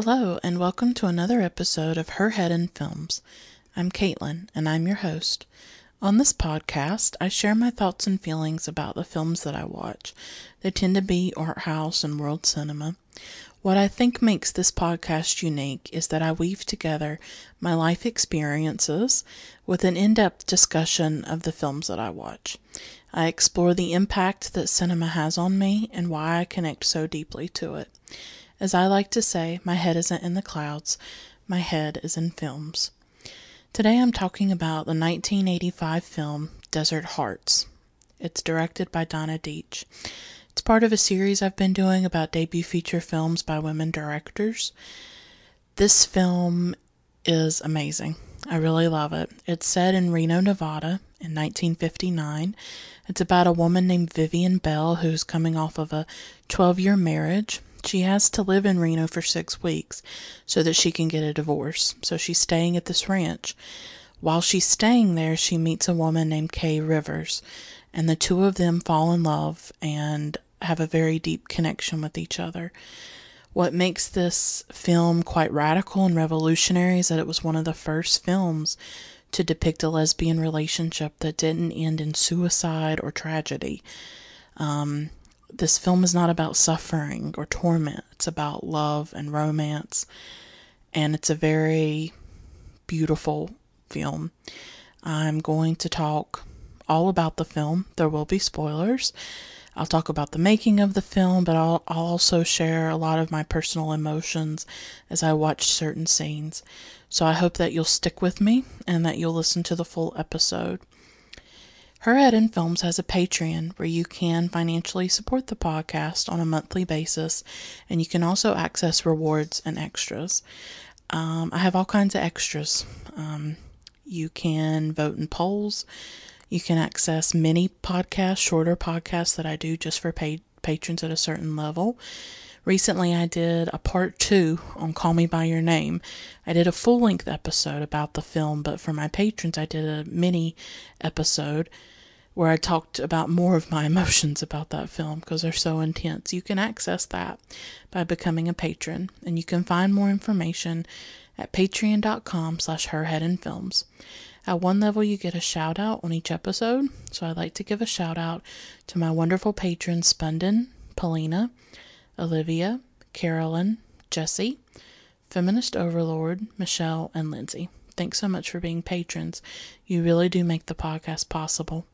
Hello, and welcome to another episode of Her Head in Films. I'm Caitlin, and I'm your host. On this podcast, I share my thoughts and feelings about the films that I watch. They tend to be art house and world cinema. What I think makes this podcast unique is that I weave together my life experiences with an in depth discussion of the films that I watch. I explore the impact that cinema has on me and why I connect so deeply to it. As I like to say, my head isn't in the clouds, my head is in films. Today I'm talking about the 1985 film Desert Hearts. It's directed by Donna Deitch. It's part of a series I've been doing about debut feature films by women directors. This film is amazing. I really love it. It's set in Reno, Nevada in 1959. It's about a woman named Vivian Bell who's coming off of a 12 year marriage. She has to live in Reno for six weeks so that she can get a divorce. So she's staying at this ranch. While she's staying there, she meets a woman named Kay Rivers, and the two of them fall in love and have a very deep connection with each other. What makes this film quite radical and revolutionary is that it was one of the first films to depict a lesbian relationship that didn't end in suicide or tragedy. Um, this film is not about suffering or torment, it's about love and romance, and it's a very beautiful film. I'm going to talk all about the film. There will be spoilers. I'll talk about the making of the film, but I'll, I'll also share a lot of my personal emotions as I watch certain scenes. So I hope that you'll stick with me and that you'll listen to the full episode. Her Head in Films has a Patreon where you can financially support the podcast on a monthly basis, and you can also access rewards and extras. Um, I have all kinds of extras. Um, you can vote in polls. You can access mini podcasts, shorter podcasts that I do just for paid patrons at a certain level. Recently, I did a part two on Call Me By Your Name. I did a full length episode about the film, but for my patrons, I did a mini episode where I talked about more of my emotions about that film because they're so intense. You can access that by becoming a patron, and you can find more information at patreon.com slash herheadinfilms. At one level, you get a shout out on each episode. So I'd like to give a shout out to my wonderful patrons Spundin, Paulina, Olivia, Carolyn, Jesse, Feminist Overlord, Michelle, and Lindsay. Thanks so much for being patrons. You really do make the podcast possible.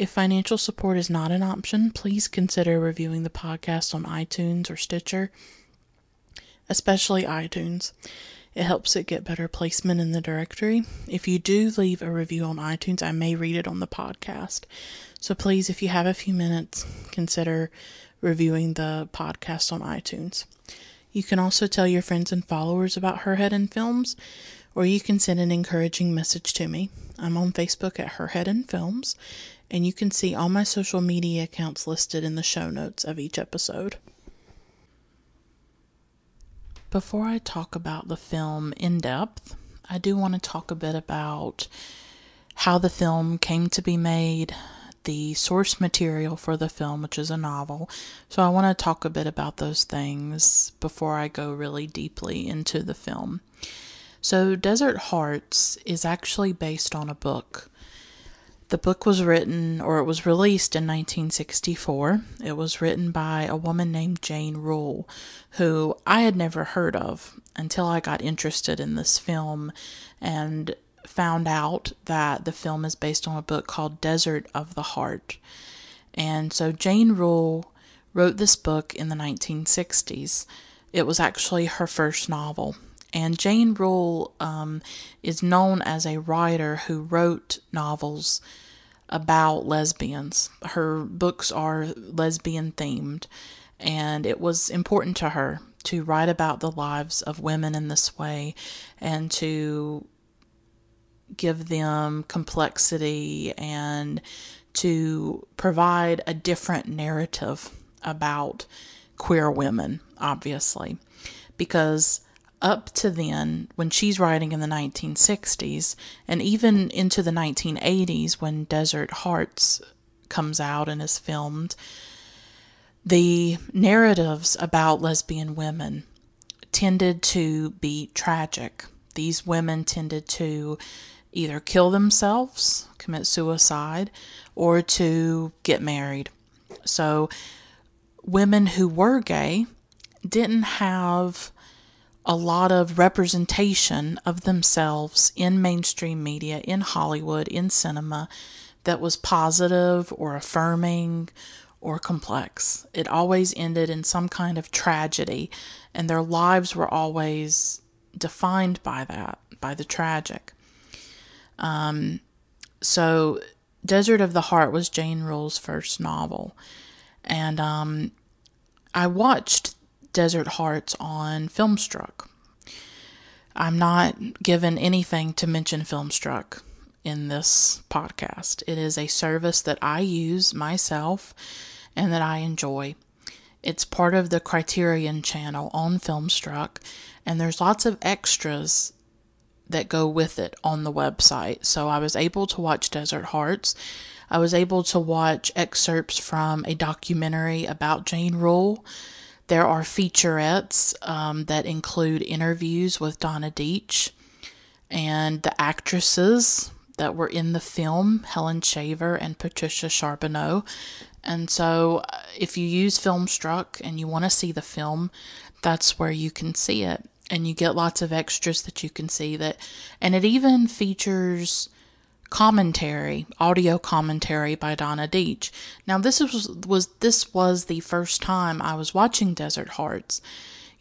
If financial support is not an option, please consider reviewing the podcast on iTunes or Stitcher, especially iTunes. It helps it get better placement in the directory. If you do leave a review on iTunes, I may read it on the podcast. So please, if you have a few minutes, consider reviewing the podcast on iTunes. You can also tell your friends and followers about Her Head in Films, or you can send an encouraging message to me. I'm on Facebook at Her Head in Films, and you can see all my social media accounts listed in the show notes of each episode. Before I talk about the film in depth, I do want to talk a bit about how the film came to be made, the source material for the film, which is a novel. So I want to talk a bit about those things before I go really deeply into the film. So, Desert Hearts is actually based on a book the book was written, or it was released in 1964. It was written by a woman named Jane Rule, who I had never heard of until I got interested in this film and found out that the film is based on a book called Desert of the Heart. And so Jane Rule wrote this book in the 1960s. It was actually her first novel. And Jane Rule um, is known as a writer who wrote novels about lesbians. Her books are lesbian themed, and it was important to her to write about the lives of women in this way and to give them complexity and to provide a different narrative about queer women, obviously. Because up to then, when she's writing in the 1960s, and even into the 1980s when Desert Hearts comes out and is filmed, the narratives about lesbian women tended to be tragic. These women tended to either kill themselves, commit suicide, or to get married. So, women who were gay didn't have a lot of representation of themselves in mainstream media, in Hollywood, in cinema that was positive or affirming or complex. It always ended in some kind of tragedy, and their lives were always defined by that, by the tragic. Um, so, Desert of the Heart was Jane Rule's first novel, and um, I watched Desert Hearts on Filmstruck. I'm not given anything to mention Filmstruck in this podcast. It is a service that I use myself and that I enjoy. It's part of the Criterion channel on Filmstruck, and there's lots of extras that go with it on the website. So I was able to watch Desert Hearts. I was able to watch excerpts from a documentary about Jane Rule. There are featurettes um, that include interviews with Donna Deitch and the actresses that were in the film, Helen Shaver and Patricia Charbonneau. And so, uh, if you use Filmstruck and you want to see the film, that's where you can see it. And you get lots of extras that you can see that, and it even features commentary, audio commentary by Donna Deitch. Now, this was, was this was the first time I was watching Desert Hearts,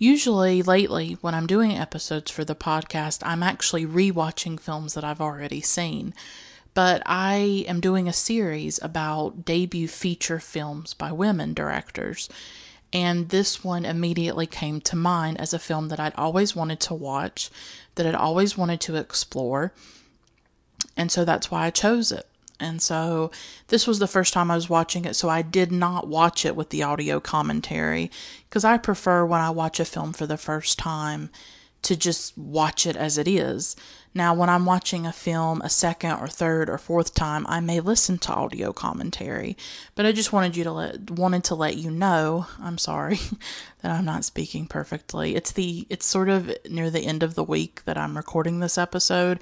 Usually, lately, when I'm doing episodes for the podcast, I'm actually rewatching films that I've already seen. But I am doing a series about debut feature films by women directors. And this one immediately came to mind as a film that I'd always wanted to watch, that I'd always wanted to explore. And so that's why I chose it. And so this was the first time I was watching it, so I did not watch it with the audio commentary because I prefer when I watch a film for the first time to just watch it as it is. Now, when I'm watching a film a second or third or fourth time, I may listen to audio commentary, but I just wanted you to let wanted to let you know, I'm sorry that I'm not speaking perfectly. It's the it's sort of near the end of the week that I'm recording this episode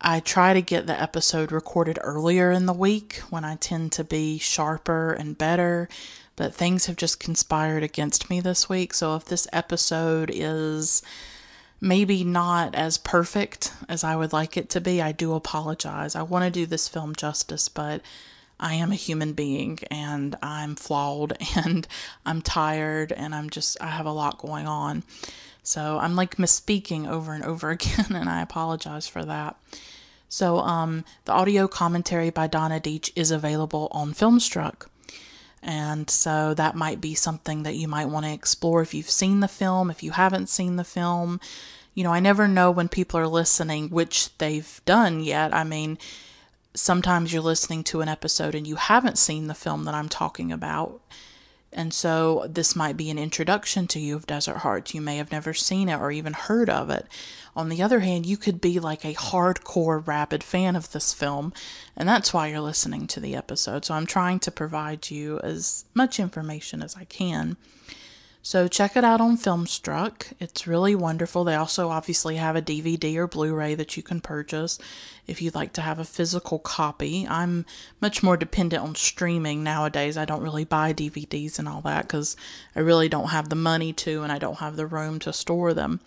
I try to get the episode recorded earlier in the week when I tend to be sharper and better, but things have just conspired against me this week. So if this episode is maybe not as perfect as I would like it to be, I do apologize. I want to do this film justice, but I am a human being and I'm flawed and I'm tired and I'm just, I have a lot going on. So I'm like misspeaking over and over again, and I apologize for that. So um, the audio commentary by Donna Deitch is available on Filmstruck. And so that might be something that you might want to explore if you've seen the film, if you haven't seen the film. You know, I never know when people are listening which they've done yet. I mean, sometimes you're listening to an episode and you haven't seen the film that I'm talking about and so this might be an introduction to you of Desert Hearts. You may have never seen it or even heard of it. On the other hand, you could be like a hardcore, rabid fan of this film, and that's why you're listening to the episode. So I'm trying to provide you as much information as I can. So check it out on Filmstruck. It's really wonderful. They also obviously have a DVD or Blu ray that you can purchase if you'd like to have a physical copy. I'm much more dependent on streaming nowadays. I don't really buy DVDs and all that because I really don't have the money to and I don't have the room to store them.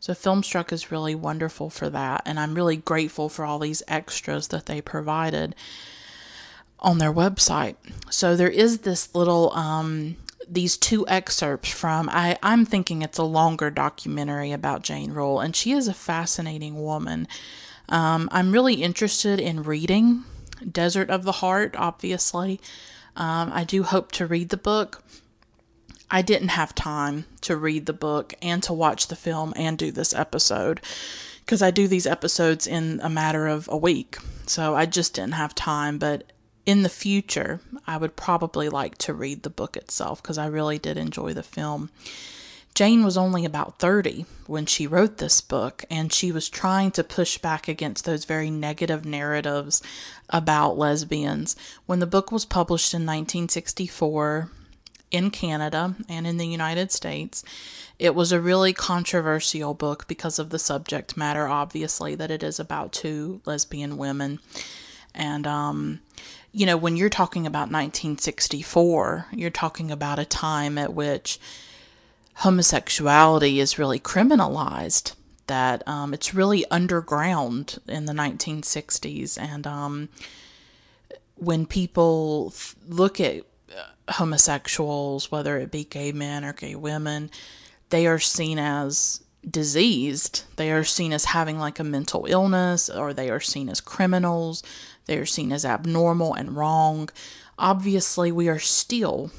So Filmstruck is really wonderful for that, and I'm really grateful for all these extras that they provided on their website. So there is this little um, these two excerpts from I, I'm thinking it's a longer documentary about Jane Rule, and she is a fascinating woman. Um, I'm really interested in reading Desert of the Heart, obviously. Um, I do hope to read the book. I didn't have time to read the book and to watch the film and do this episode because I do these episodes in a matter of a week. So I just didn't have time, but in the future, I would probably like to read the book itself because I really did enjoy the film. Jane was only about 30 when she wrote this book, and she was trying to push back against those very negative narratives about lesbians. When the book was published in 1964, in Canada and in the United States. It was a really controversial book because of the subject matter, obviously, that it is about two lesbian women. And, um, you know, when you're talking about 1964, you're talking about a time at which homosexuality is really criminalized, that um, it's really underground in the 1960s. And um, when people look at uh, homosexuals, whether it be gay men or gay women, they are seen as diseased. They are seen as having like a mental illness, or they are seen as criminals. They are seen as abnormal and wrong. Obviously, we are still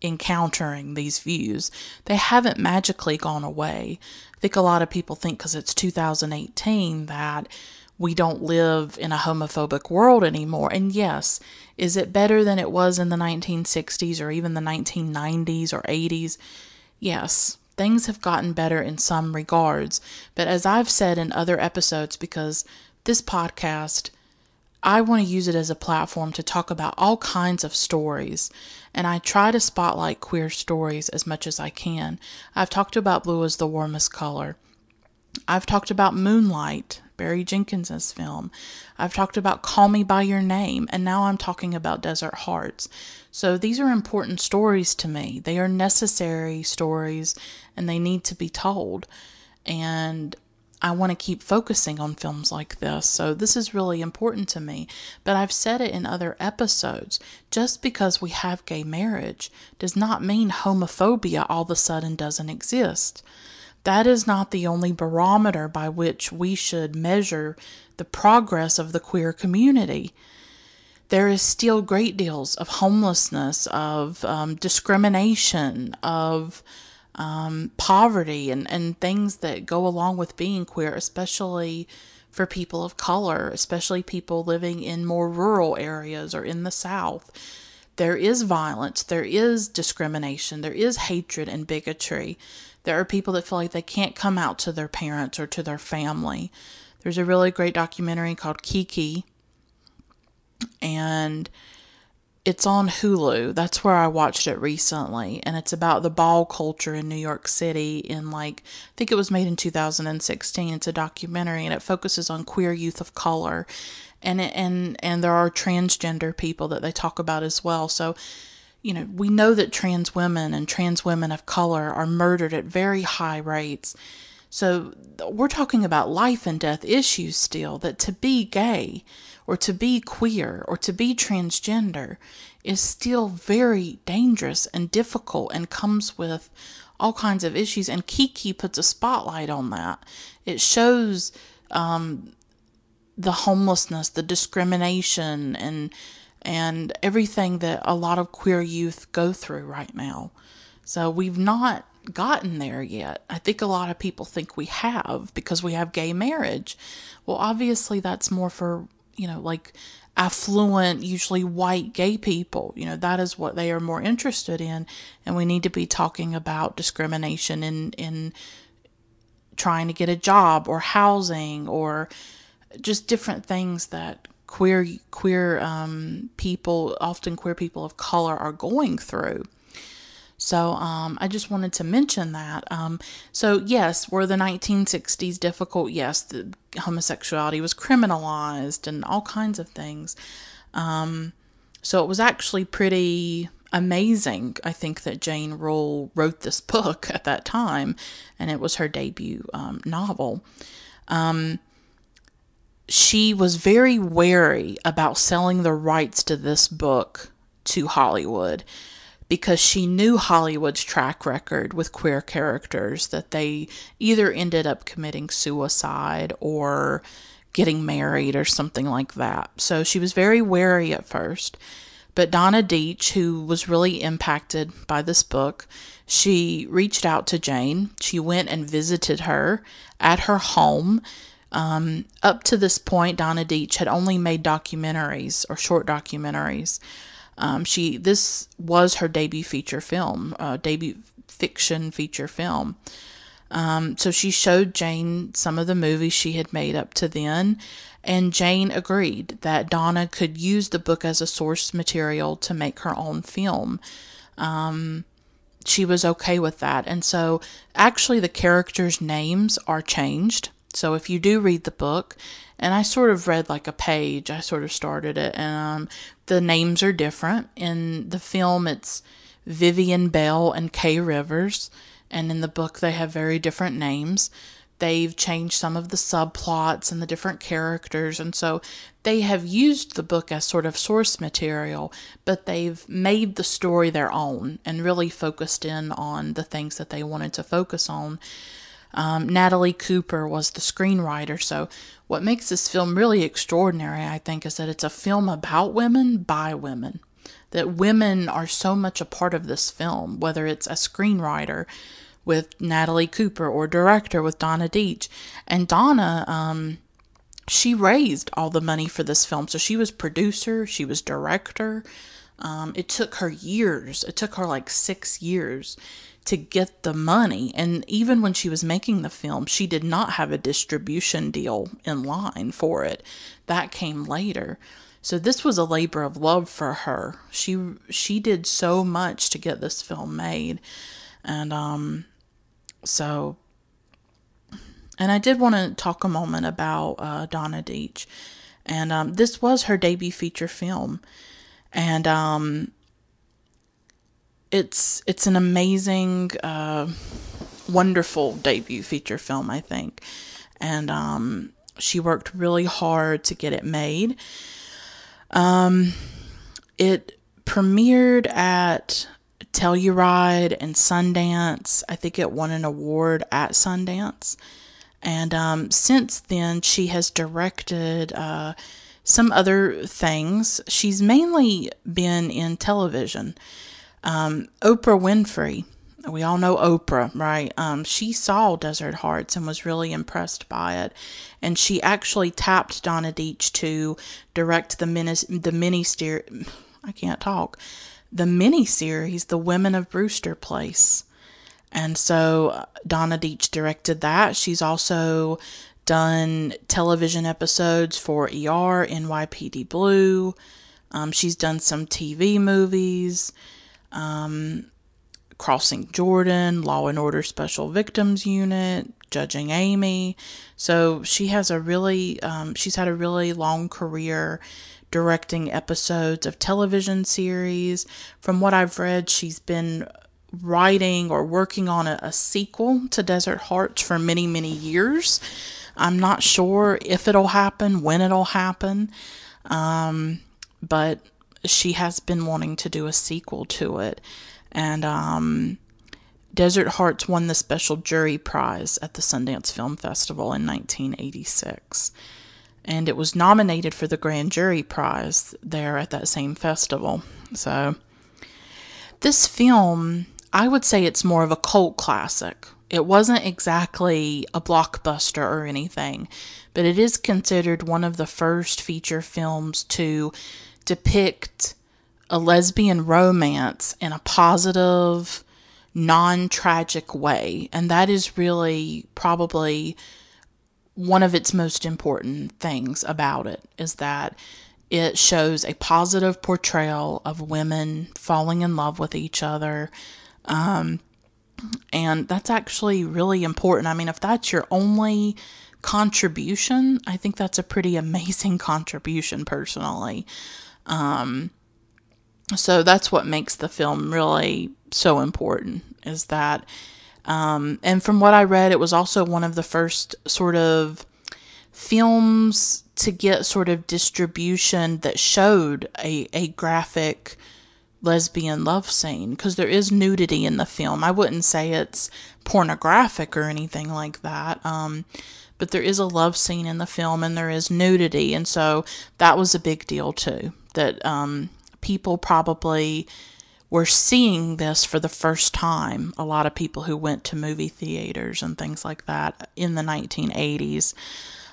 encountering these views. They haven't magically gone away. I think a lot of people think because it's 2018 that we don't live in a homophobic world anymore. And yes, is it better than it was in the 1960s or even the 1990s or 80s? Yes, things have gotten better in some regards. But as I've said in other episodes, because this podcast, I want to use it as a platform to talk about all kinds of stories. And I try to spotlight queer stories as much as I can. I've talked about Blue Is the Warmest Color. I've talked about Moonlight Barry Jenkins's film. I've talked about Call Me By Your Name, and now I'm talking about Desert Hearts. So these are important stories to me. They are necessary stories and they need to be told. And I want to keep focusing on films like this. So this is really important to me. But I've said it in other episodes. Just because we have gay marriage does not mean homophobia all of a sudden doesn't exist that is not the only barometer by which we should measure the progress of the queer community. There is still great deals of homelessness, of um, discrimination, of um, poverty, and, and things that go along with being queer, especially for people of color, especially people living in more rural areas or in the South. There is violence, there is discrimination, there is hatred and bigotry. There are people that feel like they can't come out to their parents or to their family. There's a really great documentary called Kiki, and it's on Hulu. That's where I watched it recently, and it's about the ball culture in New York City. In like, I think it was made in 2016. It's a documentary, and it focuses on queer youth of color, and it, and and there are transgender people that they talk about as well. So you know, we know that trans women and trans women of color are murdered at very high rates. So we're talking about life and death issues still that to be gay or to be queer or to be transgender is still very dangerous and difficult and comes with all kinds of issues. And Kiki puts a spotlight on that. It shows um, the homelessness, the discrimination, and and everything that a lot of queer youth go through right now. So we've not gotten there yet. I think a lot of people think we have because we have gay marriage. Well, obviously, that's more for, you know, like affluent, usually white gay people. You know, that is what they are more interested in. And we need to be talking about discrimination in, in trying to get a job or housing or just different things that queer queer um, people, often queer people of color, are going through. So um, I just wanted to mention that. Um, so yes, were the 1960s difficult? Yes, the homosexuality was criminalized and all kinds of things. Um, so it was actually pretty amazing. I think that Jane Rule wrote this book at that time, and it was her debut um, novel. Um, she was very wary about selling the rights to this book to Hollywood because she knew Hollywood's track record with queer characters that they either ended up committing suicide or getting married or something like that. So she was very wary at first. But Donna Deitch, who was really impacted by this book, she reached out to Jane. She went and visited her at her home um, up to this point, Donna Deitch had only made documentaries or short documentaries. Um, she this was her debut feature film, uh, debut fiction feature film. Um, so she showed Jane some of the movies she had made up to then, and Jane agreed that Donna could use the book as a source material to make her own film. um, she was okay with that. And so, actually, the characters' names are changed. So, if you do read the book, and I sort of read like a page, I sort of started it, and um, the names are different. In the film, it's Vivian Bell and Kay Rivers, and in the book, they have very different names. They've changed some of the subplots and the different characters, and so they have used the book as sort of source material, but they've made the story their own and really focused in on the things that they wanted to focus on. Um, Natalie Cooper was the screenwriter, so what makes this film really extraordinary, I think, is that it's a film about women by women. That women are so much a part of this film, whether it's a screenwriter with Natalie Cooper or director with Donna Deitch. And Donna, um, she raised all the money for this film. So she was producer, she was director. Um, it took her years, it took her like six years to get the money. And even when she was making the film, she did not have a distribution deal in line for it. That came later. So this was a labor of love for her. She she did so much to get this film made. And um so, and I did want to talk a moment about uh, Donna Deitch. And um, this was her debut feature film. And um, it's it's an amazing, uh, wonderful debut feature film, I think. And um, she worked really hard to get it made. Um, it premiered at Telluride and Sundance. I think it won an award at Sundance. And um, since then, she has directed uh, some other things. She's mainly been in television. Um, Oprah Winfrey, we all know Oprah, right? Um, she saw Desert Hearts and was really impressed by it. And she actually tapped Donna Deitch to direct the mini, the mini I can't talk the mini series, The Women of Brewster Place. And so uh, Donna Deitch directed that. She's also done television episodes for ER, NYPD Blue. Um, she's done some TV movies, um, Crossing Jordan, Law and Order Special Victims Unit, Judging Amy. So she has a really, um, she's had a really long career directing episodes of television series. From what I've read, she's been writing or working on a, a, sequel to Desert Hearts for many, many years. I'm not sure if it'll happen, when it'll happen, um, but she has been wanting to do a sequel to it. And um, Desert Hearts won the special jury prize at the Sundance Film Festival in 1986 and it was nominated for the grand jury prize there at that same festival. So, this film, I would say it's more of a cult classic. It wasn't exactly a blockbuster or anything, but it is considered one of the first feature films to depict a lesbian romance in a positive, non tragic way. And that is really probably one of its most important things about it is that it shows a positive portrayal of women falling in love with each other. Um, and that's actually really important. I mean, if that's your only contribution, I think that's a pretty amazing contribution, personally. Um, so that's what makes the film really so important is that um, and from what I read, it was also one of the first sort of films to get sort of distribution that showed a, a graphic lesbian love scene because there is nudity in the film. I wouldn't say it's pornographic or anything like that. Um, but there is a love scene in the film and there is nudity. And so that was a big deal too. That um, people probably were seeing this for the first time. A lot of people who went to movie theaters and things like that in the 1980s.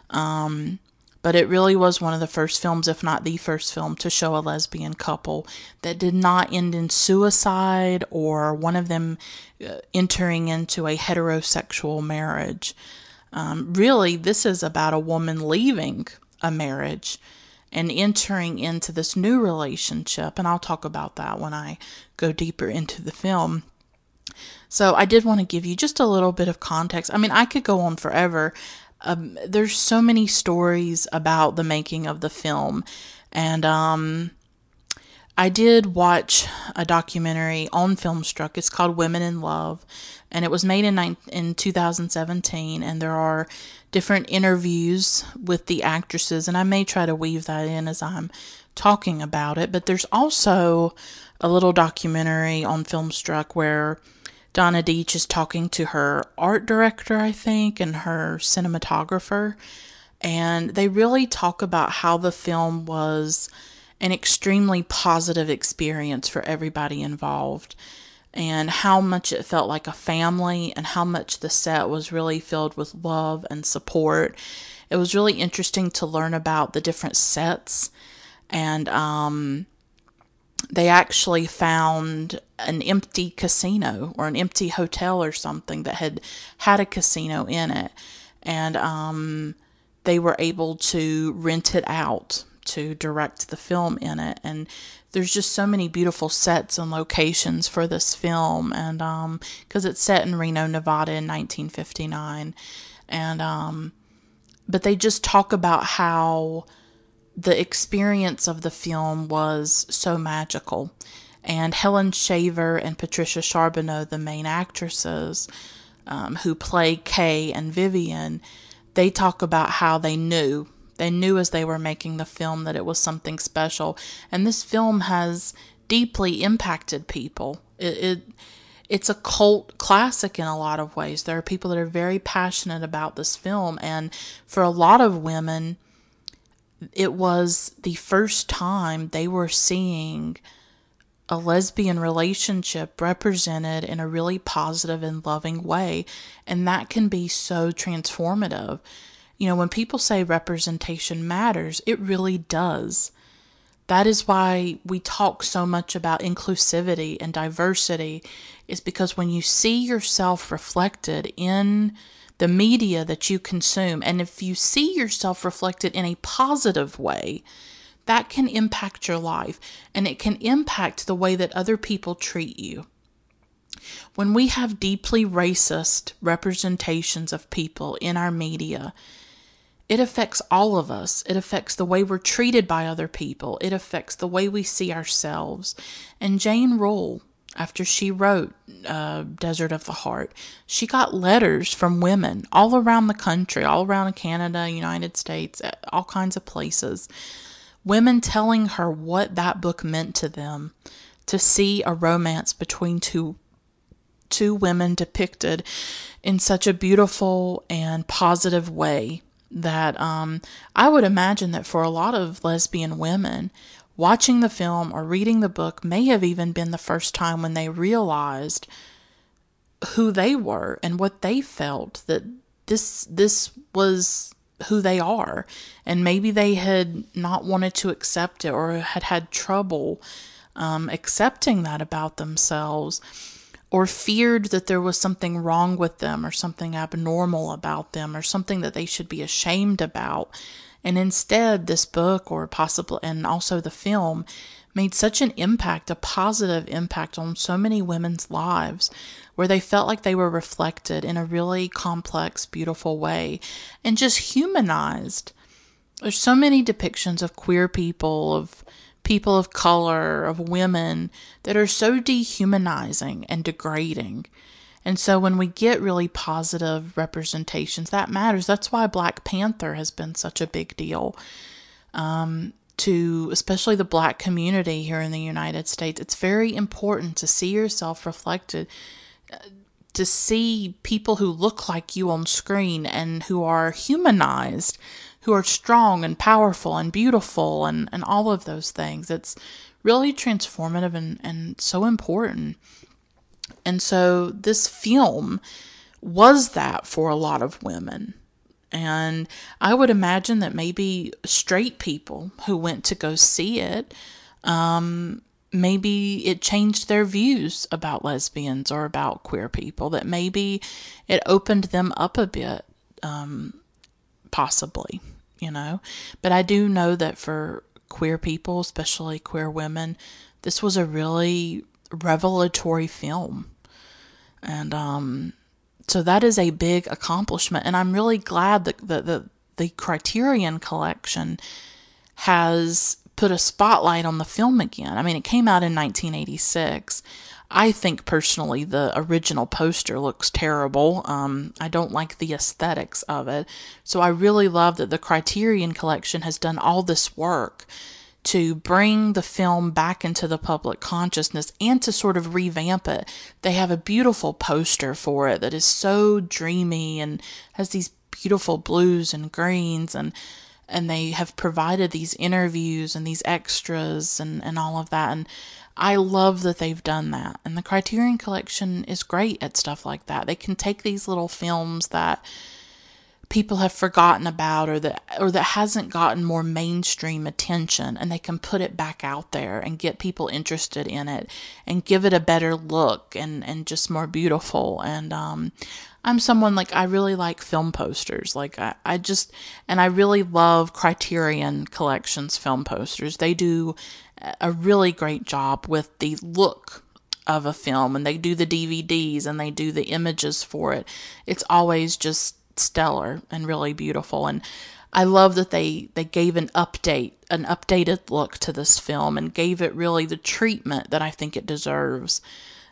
Um, but it really was one of the first films, if not the first film, to show a lesbian couple that did not end in suicide or one of them uh, entering into a heterosexual marriage. Um, really, this is about a woman leaving a marriage and entering into this new relationship. And I'll talk about that when I go deeper into the film. So I did want to give you just a little bit of context. I mean, I could go on forever. Um, there's so many stories about the making of the film, and um, I did watch a documentary on Filmstruck. It's called Women in Love, and it was made in in 2017. And there are different interviews with the actresses, and I may try to weave that in as I'm talking about it. But there's also a little documentary on Filmstruck where Donna Deitch is talking to her art director, I think, and her cinematographer. And they really talk about how the film was an extremely positive experience for everybody involved and how much it felt like a family and how much the set was really filled with love and support. It was really interesting to learn about the different sets and um, they actually found an empty casino or an empty hotel or something that had had a casino in it. And um, they were able to rent it out to direct the film in it. And there's just so many beautiful sets and locations for this film. And because um, it's set in Reno, Nevada in 1959. And, um, but they just talk about how the experience of the film was so magical. And Helen Shaver and Patricia Charbonneau, the main actresses um, who play Kay and Vivian, they talk about how they knew. They knew as they were making the film that it was something special. And this film has deeply impacted people. It, it it's a cult classic in a lot of ways. There are people that are very passionate about this film, and for a lot of women, it was the first time they were seeing a lesbian relationship represented in a really positive and loving way. And that can be so transformative. You know, when people say representation matters, it really does. That is why we talk so much about inclusivity and diversity, is because when you see yourself reflected in the media that you consume. And if you see yourself reflected in a positive way, that can impact your life and it can impact the way that other people treat you. When we have deeply racist representations of people in our media, it affects all of us. It affects the way we're treated by other people. It affects the way we see ourselves. And Jane Rule after she wrote uh, Desert of the Heart, she got letters from women all around the country, all around Canada, United States, uh, all kinds of places. Women telling her what that book meant to them to see a romance between two two women depicted in such a beautiful and positive way that um, I would imagine that for a lot of lesbian women, Watching the film or reading the book may have even been the first time when they realized who they were and what they felt that this this was who they are. And maybe they had not wanted to accept it or had had trouble um, accepting that about themselves or feared that there was something wrong with them or something abnormal about them or something that they should be ashamed about and instead, this book, or possible, and also the film, made such an impact, a positive impact on so many women's lives, where they felt like they were reflected in a really complex, beautiful way and just humanized. There's so many depictions of queer people, of people of color, of women that are so dehumanizing and degrading. And so when we get really positive representations, that matters. That's why Black Panther has been such a big deal. Um, to especially the black community here in the United States, it's very important to see yourself reflected, to see people who look like you on screen and who are humanized, who are strong and powerful and beautiful and, and all of those things. It's really transformative and, and so important. And so this film was that for a lot of women. And I would imagine that maybe straight people who went to go see it, um, maybe it changed their views about lesbians or about queer people, that maybe it opened them up a bit, um, possibly. You know. But I do know that for queer people, especially queer women, this was a really revelatory film. And um, so that is a big accomplishment. And I'm really glad that the, the, the Criterion Collection has put a spotlight on the film again. I mean, it came out in 1986. I think personally the original poster looks terrible. Um, I don't like the aesthetics of it. So I really love that the Criterion Collection has done all this work to bring the film back into the public consciousness and to sort of revamp it. They have a beautiful poster for it that is so dreamy and has these beautiful blues and greens and and they have provided these interviews and these extras and, and all of that and I love that they've done that. And the Criterion Collection is great at stuff like that. They can take these little films that people have forgotten about or that or that hasn't gotten more mainstream attention and they can put it back out there and get people interested in it and give it a better look and and just more beautiful and um I'm someone like I really like film posters. Like I, I just and I really love Criterion Collections film posters. They do a really great job with the look of a film and they do the DVDs and they do the images for it. It's always just stellar and really beautiful and I love that they they gave an update, an updated look to this film and gave it really the treatment that I think it deserves.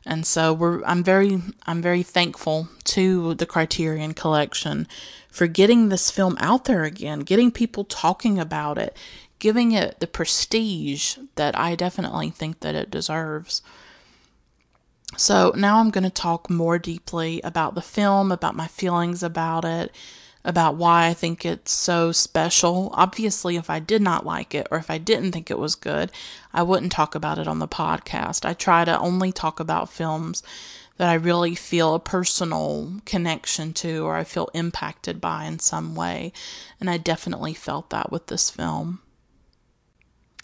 And so we're I'm very I'm very thankful to the Criterion collection for getting this film out there again, getting people talking about it, giving it the prestige that I definitely think that it deserves. So now I'm going to talk more deeply about the film, about my feelings about it, about why I think it's so special. Obviously, if I did not like it or if I didn't think it was good, I wouldn't talk about it on the podcast. I try to only talk about films that I really feel a personal connection to or I feel impacted by in some way. And I definitely felt that with this film.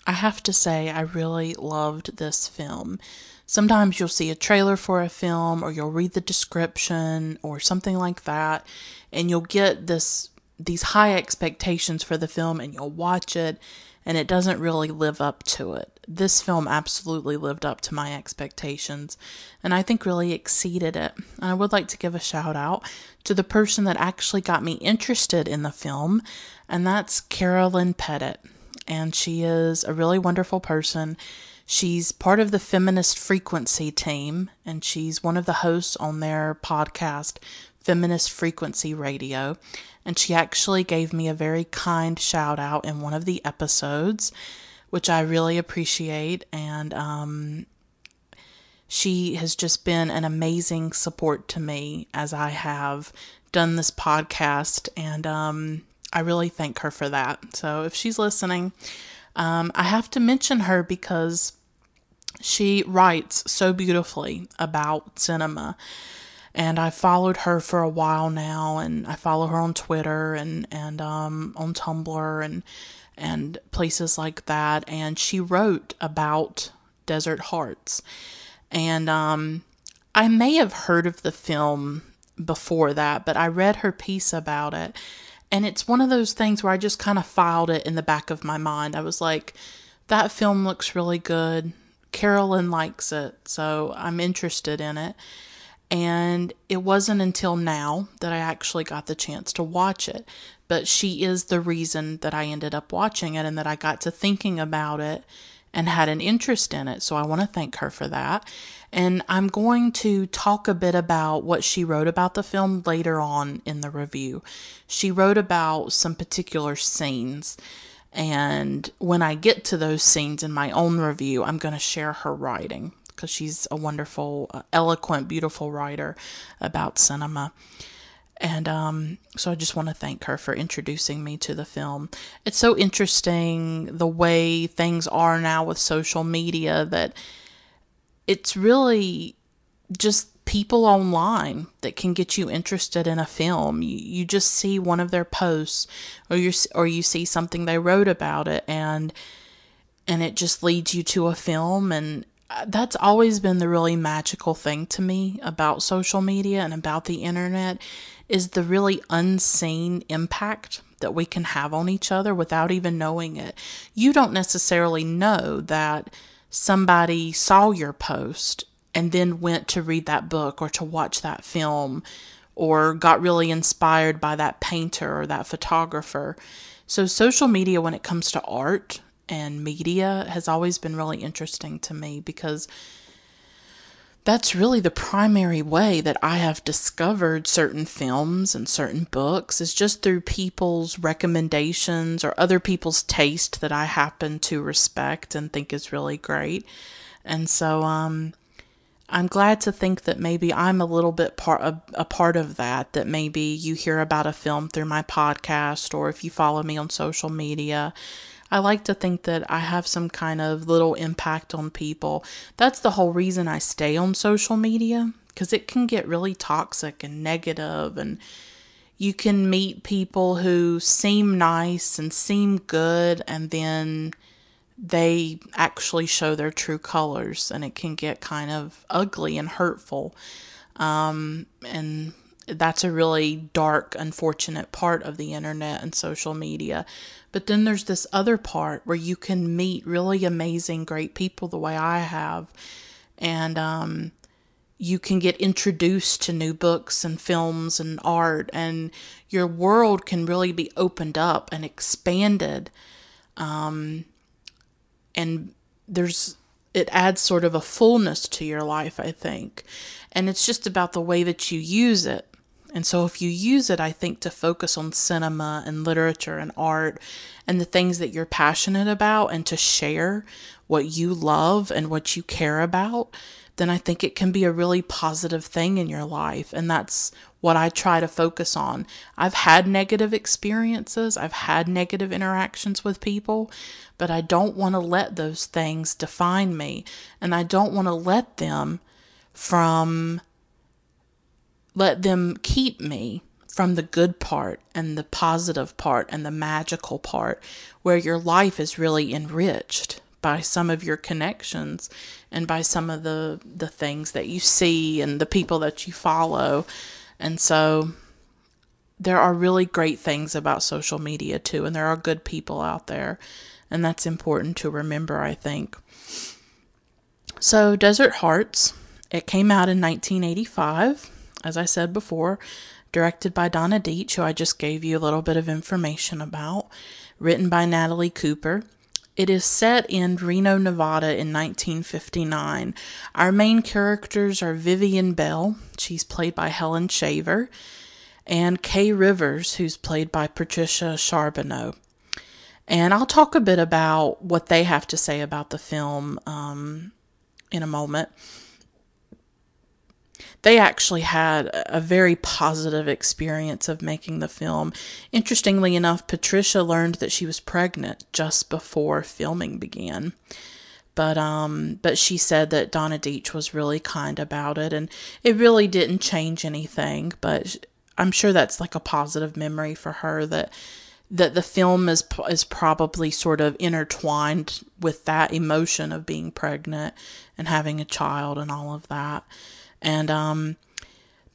I have to say, I really loved this film. Sometimes you'll see a trailer for a film, or you'll read the description, or something like that, and you'll get this these high expectations for the film, and you'll watch it, and it doesn't really live up to it. This film absolutely lived up to my expectations, and I think really exceeded it. And I would like to give a shout out to the person that actually got me interested in the film, and that's Carolyn Petit and she is a really wonderful person. She's part of the Feminist Frequency team, and she's one of the hosts on their podcast, Feminist Frequency Radio. And she actually gave me a very kind shout out in one of the episodes, which I really appreciate. And um, she has just been an amazing support to me as I have done this podcast. And um, I really thank her for that. So if she's listening, um, I have to mention her because she writes so beautifully about cinema. And I followed her for a while now, and I follow her on Twitter and and um, on Tumblr and and places like that. And she wrote about Desert Hearts, and um, I may have heard of the film before that, but I read her piece about it, and it's one of those things where I just kind of filed it in the back of my mind. I was like, that film looks really good. Carolyn likes it, so I'm interested in it. And it wasn't until now that I actually got the chance to watch it. But she is the reason that I ended up watching it and that I got to thinking about it and had an interest in it. So I want to thank her for that. And I'm going to talk a bit about what she wrote about the film later on in the review. She wrote about some particular scenes. And when I get to those scenes in my own review, I'm going to share her writing because she's a wonderful, uh, eloquent, beautiful writer about cinema. And um, so I just want to thank her for introducing me to the film. It's so interesting the way things are now with social media that it's really just people online that can get you interested in a film. You, you just see one of their posts or you or you see something they wrote about it and and it just leads you to a film and uh, that's always been the really magical thing to me about social media and about the internet is the really unseen impact that we can have on each other without even knowing it. You don't necessarily know that somebody saw your post and then went to read that book or to watch that film or got really inspired by that painter or that photographer. So, social media, when it comes to art and media, has always been really interesting to me because that's really the primary way that I have discovered certain films and certain books is just through people's recommendations or other people's taste that I happen to respect and think is really great. And so um I'm glad to think that maybe I'm a little bit part a, a part of that that maybe you hear about a film through my podcast or if you follow me on social media I like to think that I have some kind of little impact on people. That's the whole reason I stay on social media because it can get really toxic and negative and you can meet people who seem nice and seem good and then they actually show their true colors and it can get kind of ugly and hurtful um, and that's a really dark unfortunate part of the internet and social media but then there's this other part where you can meet really amazing, great people the way I have. And um, you can get introduced to new books and films and art, and your world can really be opened up and expanded. Um, and there's it adds sort of a fullness to your life, I think. And it's just about the way that you use it. And so, if you use it, I think, to focus on cinema and literature and art and the things that you're passionate about and to share what you love and what you care about, then I think it can be a really positive thing in your life. And that's what I try to focus on. I've had negative experiences, I've had negative interactions with people, but I don't want to let those things define me. And I don't want to let them from let them keep me from the good part and the positive part and the magical part where your life is really enriched by some of your connections and by some of the the things that you see and the people that you follow. And so there are really great things about social media too and there are good people out there and that's important to remember I think. So Desert Hearts it came out in 1985 as I said before, directed by Donna Deitch, who I just gave you a little bit of information about, written by Natalie Cooper. It is set in Reno, Nevada in 1959. Our main characters are Vivian Bell, she's played by Helen Shaver, and Kay Rivers, who's played by Patricia Charbonneau. And I'll talk a bit about what they have to say about the film um, in a moment they actually had a very positive experience of making the film. Interestingly enough, Patricia learned that she was pregnant just before filming began. But um, but she said that Donna Deitch was really kind about it, and it really didn't change anything. But I'm sure that's like a positive memory for her that that the film is is probably sort of intertwined with that emotion of being pregnant and having a child and all of that. And um,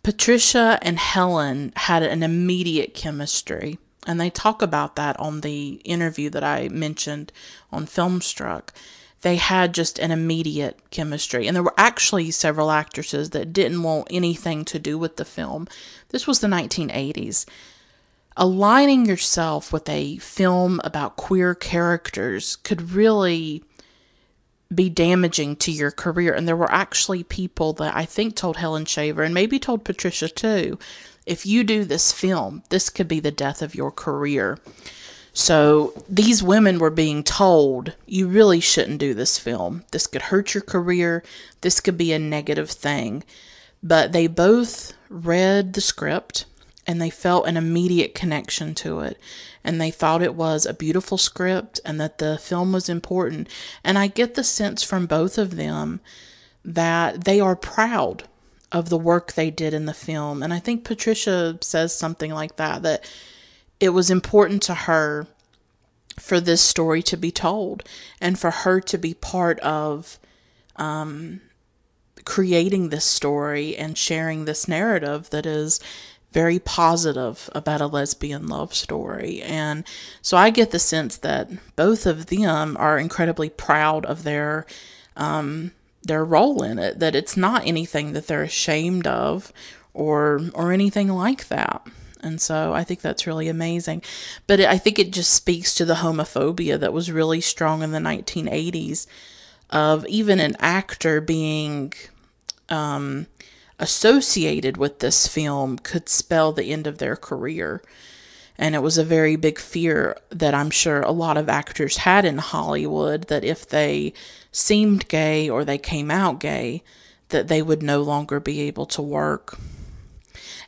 Patricia and Helen had an immediate chemistry. And they talk about that on the interview that I mentioned on Filmstruck. They had just an immediate chemistry. And there were actually several actresses that didn't want anything to do with the film. This was the 1980s. Aligning yourself with a film about queer characters could really be damaging to your career. And there were actually people that I think told Helen Shaver and maybe told Patricia too if you do this film, this could be the death of your career. So these women were being told, you really shouldn't do this film. This could hurt your career. This could be a negative thing. But they both read the script and they felt an immediate connection to it and they thought it was a beautiful script and that the film was important. And I get the sense from both of them that they are proud of the work they did in the film. And I think Patricia says something like that that it was important to her for this story to be told and for her to be part of um, creating this story and sharing this narrative that is very positive about a lesbian love story. And so I get the sense that both of them are incredibly proud of their um, their role in it, that it's not anything that they're ashamed of or or anything like that. And so I think that's really amazing. But I think it just speaks to the homophobia that was really strong in the 1980s of even an actor being um, associated with this film could spell the end of their career. And it was a very big fear that I'm sure a lot of actors had in Hollywood that if they seemed gay or they came out gay, that they would no longer be able to work.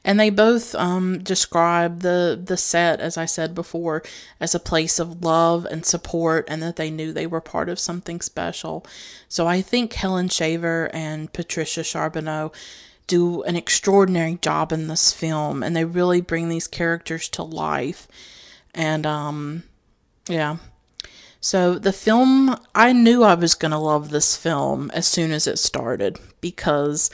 And they both um, describe the the set, as I said before, as a place of love and support, and that they knew they were part of something special. So I think Helen Shaver and Patricia Charbonneau do an extraordinary job in this film, and they really bring these characters to life. And um, yeah. So the film, I knew I was going to love this film as soon as it started because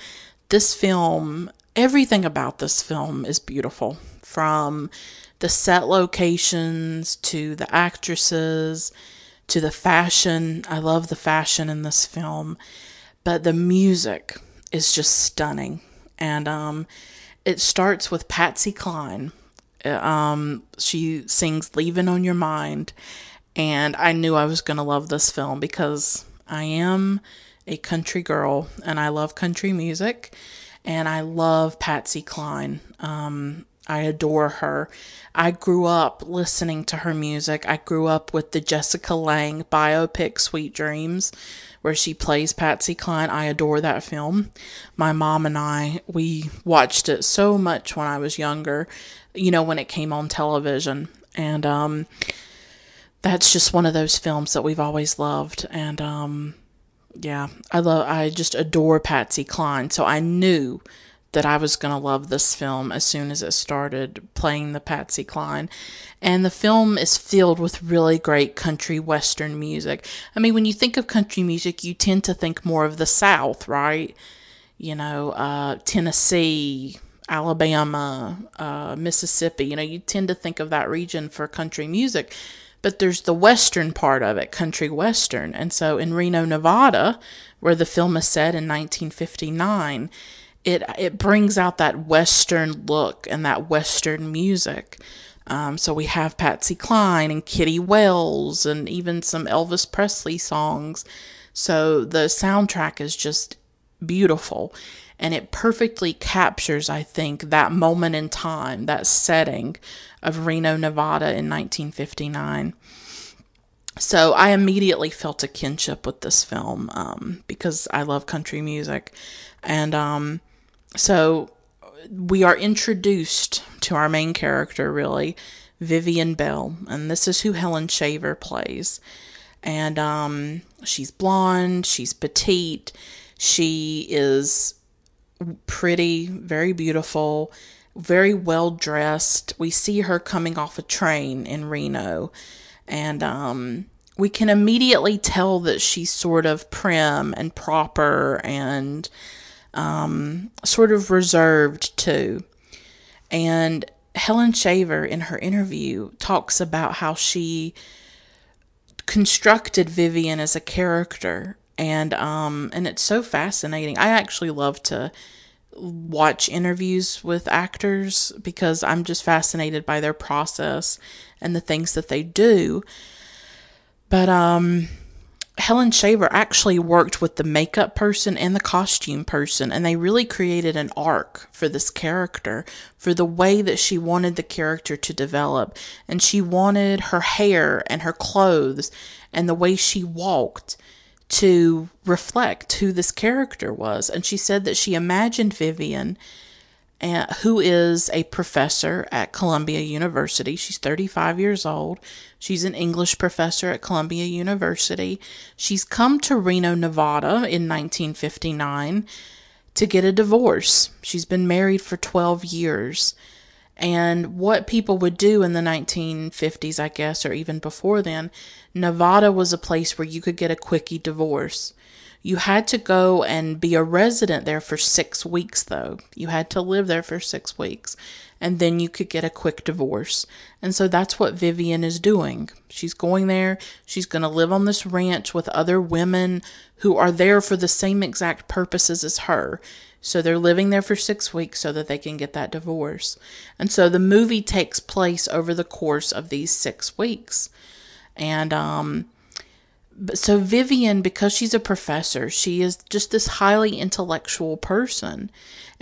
this film everything about this film is beautiful from the set locations to the actresses to the fashion. I love the fashion in this film, but the music is just stunning. And um, it starts with Patsy Cline. Um, she sings Leaving on Your Mind. And I knew I was going to love this film because I am a country girl and I love country music and I love Patsy Cline. Um, I adore her. I grew up listening to her music. I grew up with the Jessica Lange biopic Sweet Dreams, where she plays Patsy Cline. I adore that film. My mom and I, we watched it so much when I was younger, you know, when it came on television. And um, that's just one of those films that we've always loved. And um, yeah, I love I just adore Patsy Cline. So I knew that I was going to love this film as soon as it started playing the Patsy Cline. And the film is filled with really great country western music. I mean, when you think of country music, you tend to think more of the South, right? You know, uh, Tennessee, Alabama, uh, Mississippi. You know, you tend to think of that region for country music but there's the western part of it, country western. And so in Reno, Nevada, where the film is set in 1959, it it brings out that western look and that western music. Um, so we have Patsy Cline and Kitty Wells and even some Elvis Presley songs. So the soundtrack is just beautiful and it perfectly captures, I think, that moment in time, that setting of Reno, Nevada in 1959. So I immediately felt a kinship with this film um, because I love country music. And um, so we are introduced to our main character, really, Vivian Bell. And this is who Helen Shaver plays. And um, she's blonde, she's petite, she is pretty, very beautiful, very well dressed. We see her coming off a train in Reno, and um, we can immediately tell that she's sort of prim and proper and um, sort of reserved too. And Helen Shaver, in her interview, talks about how she constructed Vivian as a character and um and it's so fascinating. I actually love to watch interviews with actors because I'm just fascinated by their process and the things that they do. But um Helen Shaver actually worked with the makeup person and the costume person, and they really created an arc for this character, for the way that she wanted the character to develop. And she wanted her hair and her clothes and the way she walked to reflect who this character was. And she said that she imagined Vivian, uh, who is a professor at Columbia University. She's 35 years old. She's an English professor at Columbia University. She's come to Reno, Nevada in 1959 to get a divorce. She's been married for 12 years. And what people would do in the 1950s, I guess, or even before then, Nevada was a place where you could get a quickie divorce. You had to go and be a resident there for six weeks, though. You had to live there for six weeks, and then you could get a quick divorce. And so that's what Vivian is doing. She's going there. She's going to live on this ranch with other women who are there for the same exact purposes as her. So they're living there for six weeks so that they can get that divorce. And so the movie takes place over the course of these six weeks. And um, so Vivian, because she's a professor, she is just this highly intellectual person.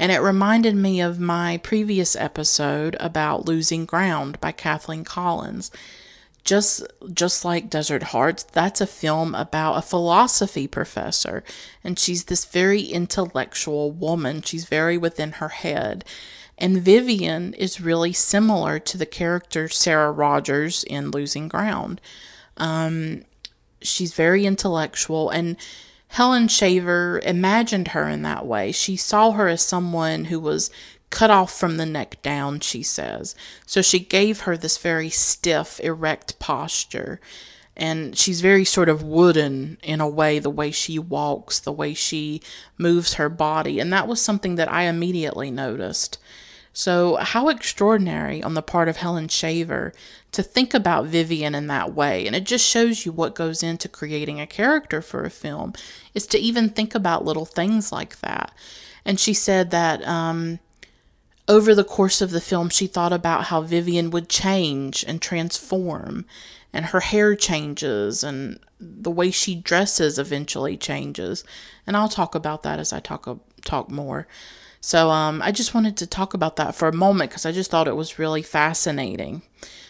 And it reminded me of my previous episode about Losing Ground by Kathleen Collins just just like Desert Hearts, that's a film about a philosophy professor, and she's this very intellectual woman. She's very within her head. And Vivian is really similar to the character Sarah Rogers in Losing Ground. Um, she's very intellectual, and Helen Shaver imagined her in that way. She saw her as someone who was cut off from the neck down, she says. So she gave her this very stiff, erect posture. And she's very sort of wooden in a way, the way she walks, the way she moves her body. And that was something that I immediately noticed. So, how extraordinary on the part of Helen Shaver to think about Vivian in that way. And it just shows you what goes into creating a character for a film, is to even think about little things like that. And she said that um, over the course of the film, she thought about how Vivian would change and transform, and her hair changes, and the way she dresses eventually changes. And I'll talk about that as I talk talk more. So um, I just wanted to talk about that for a moment because I just thought it was really fascinating.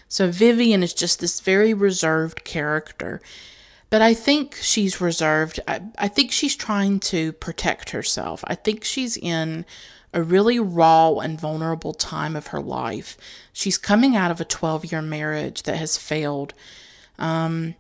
So Vivian is just this very reserved character. But I think she's reserved. I, I think she's trying to protect herself. I think she's in a really raw and vulnerable time of her life. She's coming out of a 12 year marriage that has failed. Um,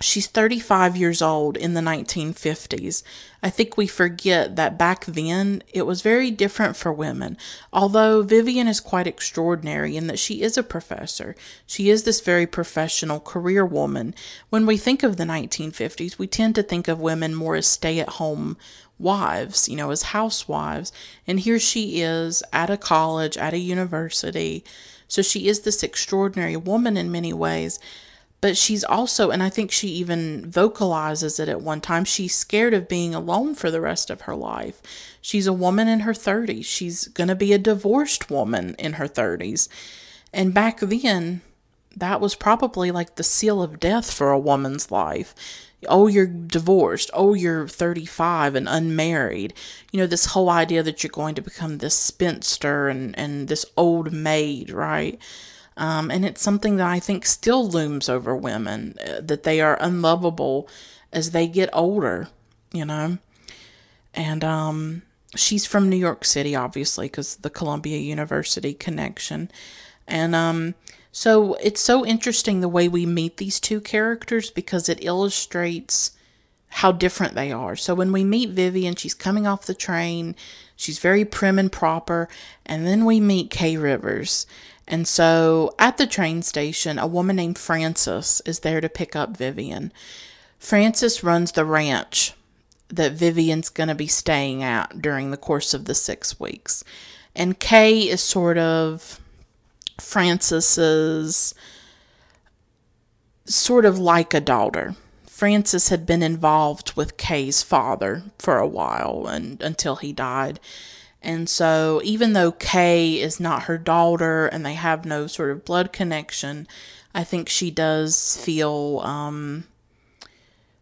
she's 35 years old in the 1950s. I think we forget that back then it was very different for women. Although Vivian is quite extraordinary in that she is a professor, she is this very professional career woman. When we think of the 1950s, we tend to think of women more as stay at home wives, you know, as housewives. And here she is at a college, at a university. So she is this extraordinary woman in many ways. But she's also, and I think she even vocalizes it at one time, she's scared of being alone for the rest of her life. She's a woman in her 30s. She's going to be a divorced woman in her 30s. And back then, that was probably like the seal of death for a woman's life oh, you're divorced, oh, you're 35 and unmarried. You know, this whole idea that you're going to become this spinster and, and this old maid, right? Um, and it's something that I think still looms over women uh, that they are unlovable as they get older, you know. And um, she's from New York City, obviously, because the Columbia University connection. And um, so it's so interesting the way we meet these two characters because it illustrates how different they are. So when we meet Vivian, she's coming off the train, she's very prim and proper, and then we meet Kay Rivers. And so at the train station, a woman named Frances is there to pick up Vivian. Frances runs the ranch that Vivian's going to be staying at during the course of the six weeks. And Kay is sort of Frances's sort of like a daughter. Frances had been involved with Kay's father for a while and until he died. And so even though Kay is not her daughter and they have no sort of blood connection, I think she does feel um,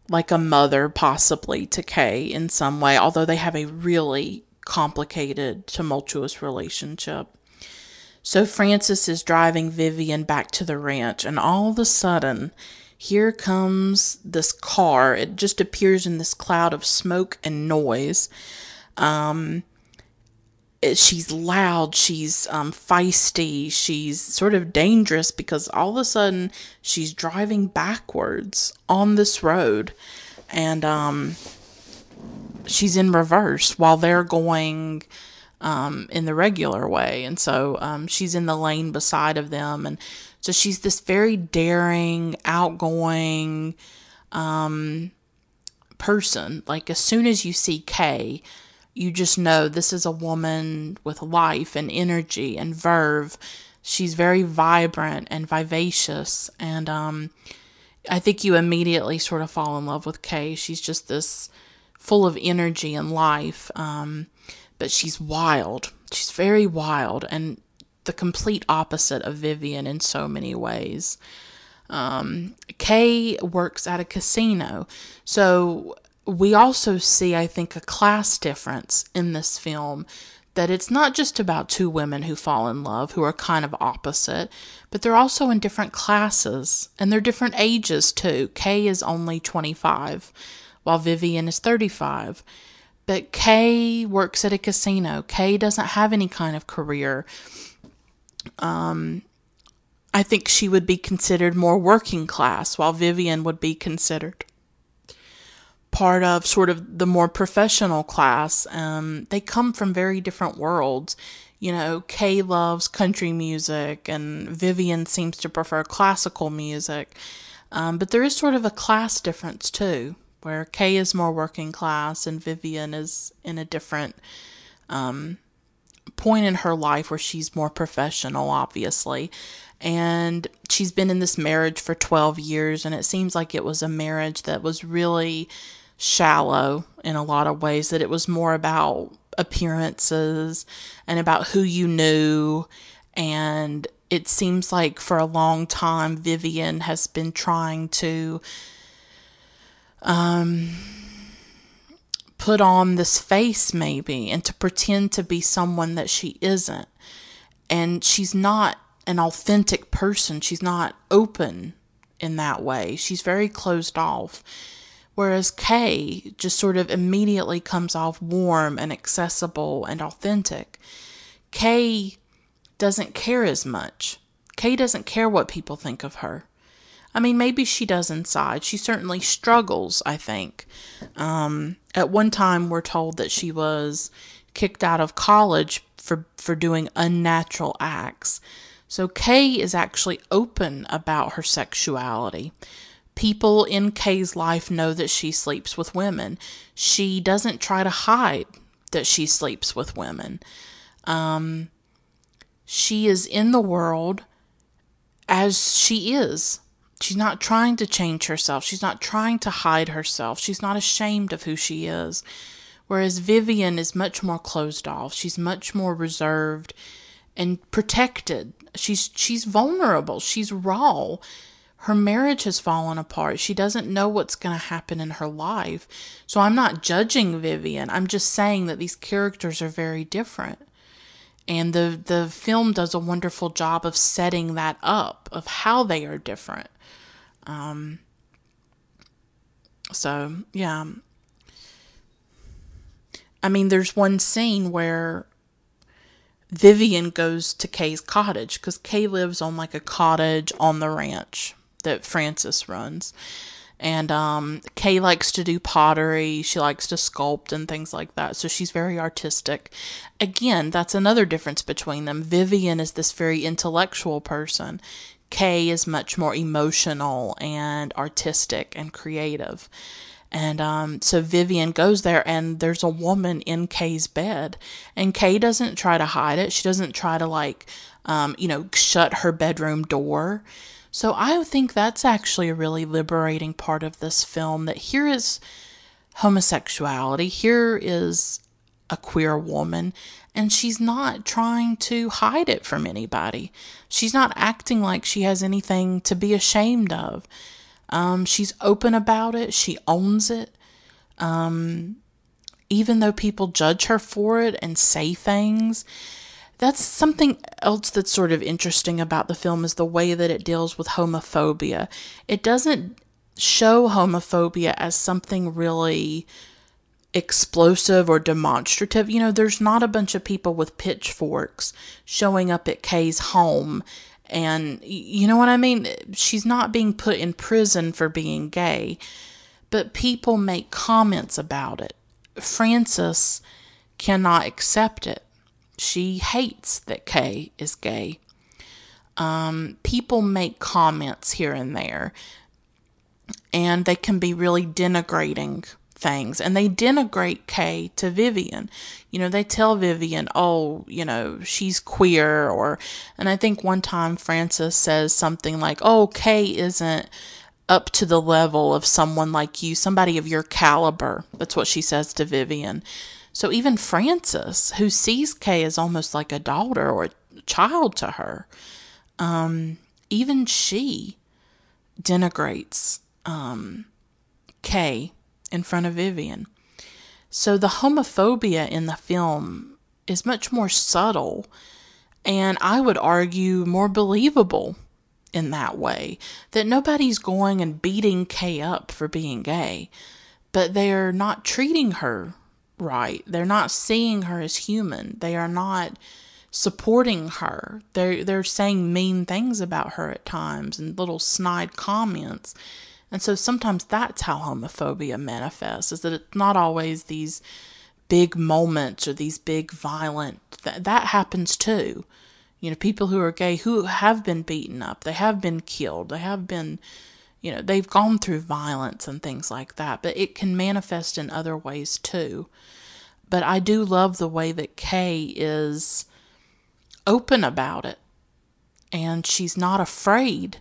like a mother possibly to Kay in some way, although they have a really complicated, tumultuous relationship. So Frances is driving Vivian back to the ranch, and all of a sudden, here comes this car. It just appears in this cloud of smoke and noise. Um, she's loud, she's um, feisty, she's sort of dangerous because all of a sudden she's driving backwards on this road, and um, she's in reverse while they're going um, in the regular way. And so um, she's in the lane beside of them. And so she's this very daring, outgoing um, person. Like as soon as you see Kay, you just know this is a woman with life and energy and verve. She's very vibrant and vivacious and um I think you immediately sort of fall in love with Kay. She's just this full of energy and life. Um, but she's wild. She's very wild and the complete opposite of Vivian in so many ways. Um, Kay works at a casino. So we also see, I think, a class difference in this film that it's not just about two women who fall in love who are kind of opposite, but they're also in different classes and they're different ages too. Kay is only 25 while Vivian is 35. But Kay works at a casino. Kay doesn't have any kind of career. Um, I think she would be considered more working class, while Vivian would be considered part of sort of the more professional class. Um, they come from very different worlds. You know, Kay loves country music, and Vivian seems to prefer classical music. Um, but there is sort of a class difference too, where Kay is more working class and Vivian is in a different um, point in her life where she's more professional, obviously. And she's been in this marriage for 12 years, and it seems like it was a marriage that was really shallow in a lot of ways, that it was more about appearances and about who you knew. And it seems like for a long time, Vivian has been trying to um, put on this face, maybe, and to pretend to be someone that she isn't. And she's not an authentic person, she's not open in that way, she's very closed off. Whereas Kay just sort of immediately comes off warm and accessible and authentic. Kay doesn't care as much. Kay doesn't care what people think of her. I mean, maybe she does inside. She certainly struggles, I think. Um, at one time, we're told that she was kicked out of college for, for doing unnatural acts. So Kay is actually open about her sexuality. People in Kay's life know that she sleeps with women. She doesn't try to hide that she sleeps with women. Um, she is in the world as she is. She's not trying to change herself. She's not trying to hide herself. She's not ashamed of who she is. Whereas Vivian is much more closed off. She's much more reserved and protected. She's she's vulnerable. She's raw her marriage has fallen apart. She doesn't know what's going to happen in her life. So I'm not judging Vivian. I'm just saying that these characters are very different. And the the film does a wonderful job of setting that up of how they are different. Um, so yeah. I mean, there's one scene where Vivian goes to Kay's cottage because Kay lives on like a cottage on the ranch that Frances runs. And um, Kay likes to do pottery. She likes to sculpt and things like that. So she's very artistic. Again, that's another difference between them. Vivian is this very intellectual person. Kay is much more emotional and artistic and creative. And um, so Vivian goes there, and there's a woman in Kay's bed. And Kay doesn't try to hide it. She doesn't try to, like, um, you know, shut her bedroom door. So I think that's actually a really liberating part of this film that here is homosexuality, here is a queer woman, and she's not trying to hide it from anybody. She's not acting like she has anything to be ashamed of. Um, she's open about it, she owns it. Um, even though people judge her for it and say things, that's something else that's sort of interesting about the film is the way that it deals with homophobia. It doesn't show homophobia as something really explosive or demonstrative. You know, there's not a bunch of people with pitchforks showing up at Kay's home and you know what I mean? She's not being put in prison for being gay, but people make comments about it. Frances cannot accept it she hates that Kay is gay. Um, people make comments here and there, and they can be really denigrating things and they denigrate Kay to Vivian. You know, they tell Vivian, oh, you know, she's queer or and I think one time Frances says something like, Oh, Kay isn't up to the level of someone like you, somebody of your caliber. That's what she says to Vivian. So even Frances, who sees Kay as almost like a daughter or a child to her, um, even she denigrates um, Kay in front of Vivian. So the homophobia in the film is much more subtle and I would argue more believable in that way. That nobody's going and beating Kay up for being gay, but they're not treating her right. They're not seeing her as human. They are not supporting her. They're they're saying mean things about her at times and little snide comments. And so sometimes that's how homophobia manifests is that it's not always these big moments or these big violent that that happens too. You know, people who are gay who have been beaten up, they have been killed, they have been you know, they've gone through violence and things like that, but it can manifest in other ways too. But I do love the way that Kay is open about it. And she's not afraid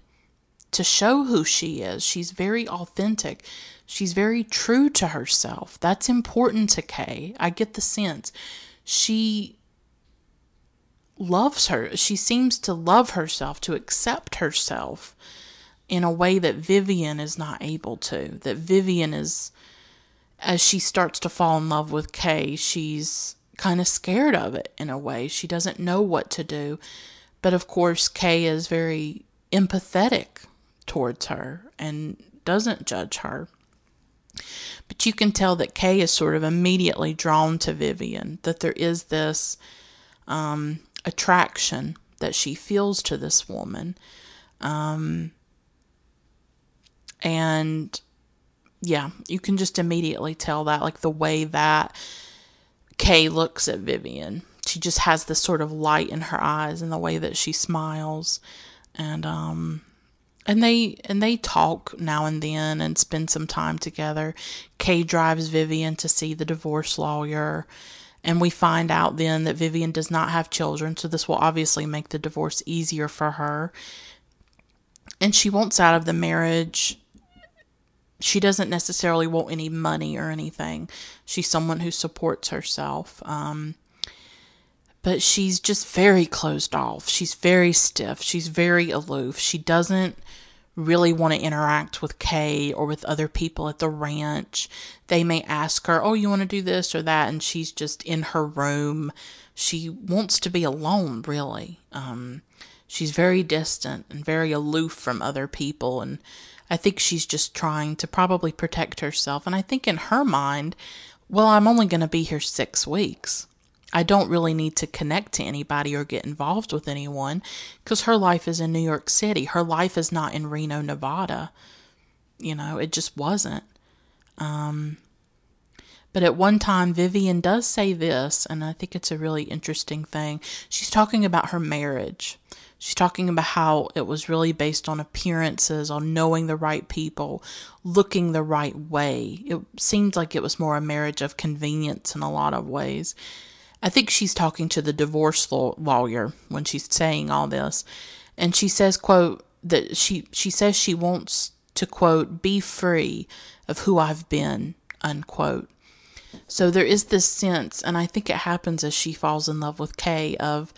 to show who she is. She's very authentic. She's very true to herself. That's important to Kay. I get the sense. She loves her. She seems to love herself, to accept herself in a way that Vivian is not able to. That Vivian is, as she starts to fall in love with Kay, she's kind of scared of it in a way. She doesn't know what to do. But of course, Kay is very empathetic towards her and doesn't judge her. But you can tell that Kay is sort of immediately drawn to Vivian, that there is this um, attraction that she feels to this woman. Um, and yeah, you can just immediately tell that, like the way that Kay looks at Vivian. She just has this sort of light in her eyes and the way that she smiles. And um and they and they talk now and then and spend some time together. Kay drives Vivian to see the divorce lawyer. And we find out then that Vivian does not have children, so this will obviously make the divorce easier for her. And she wants out of the marriage she doesn't necessarily want any money or anything. She's someone who supports herself. Um, but she's just very closed off. She's very stiff. She's very aloof. She doesn't really want to interact with Kay or with other people at the ranch. They may ask her, Oh, you want to do this or that? And she's just in her room. She wants to be alone, really. Um, she's very distant and very aloof from other people. And I think she's just trying to probably protect herself. And I think in her mind, well, I'm only going to be here six weeks. I don't really need to connect to anybody or get involved with anyone because her life is in New York City. Her life is not in Reno, Nevada. You know, it just wasn't. Um, but at one time, Vivian does say this, and I think it's a really interesting thing. She's talking about her marriage. She's talking about how it was really based on appearances, on knowing the right people, looking the right way. It seemed like it was more a marriage of convenience in a lot of ways. I think she's talking to the divorce lawyer when she's saying all this. And she says, quote, that she, she says she wants to, quote, be free of who I've been, unquote. So there is this sense, and I think it happens as she falls in love with Kay, of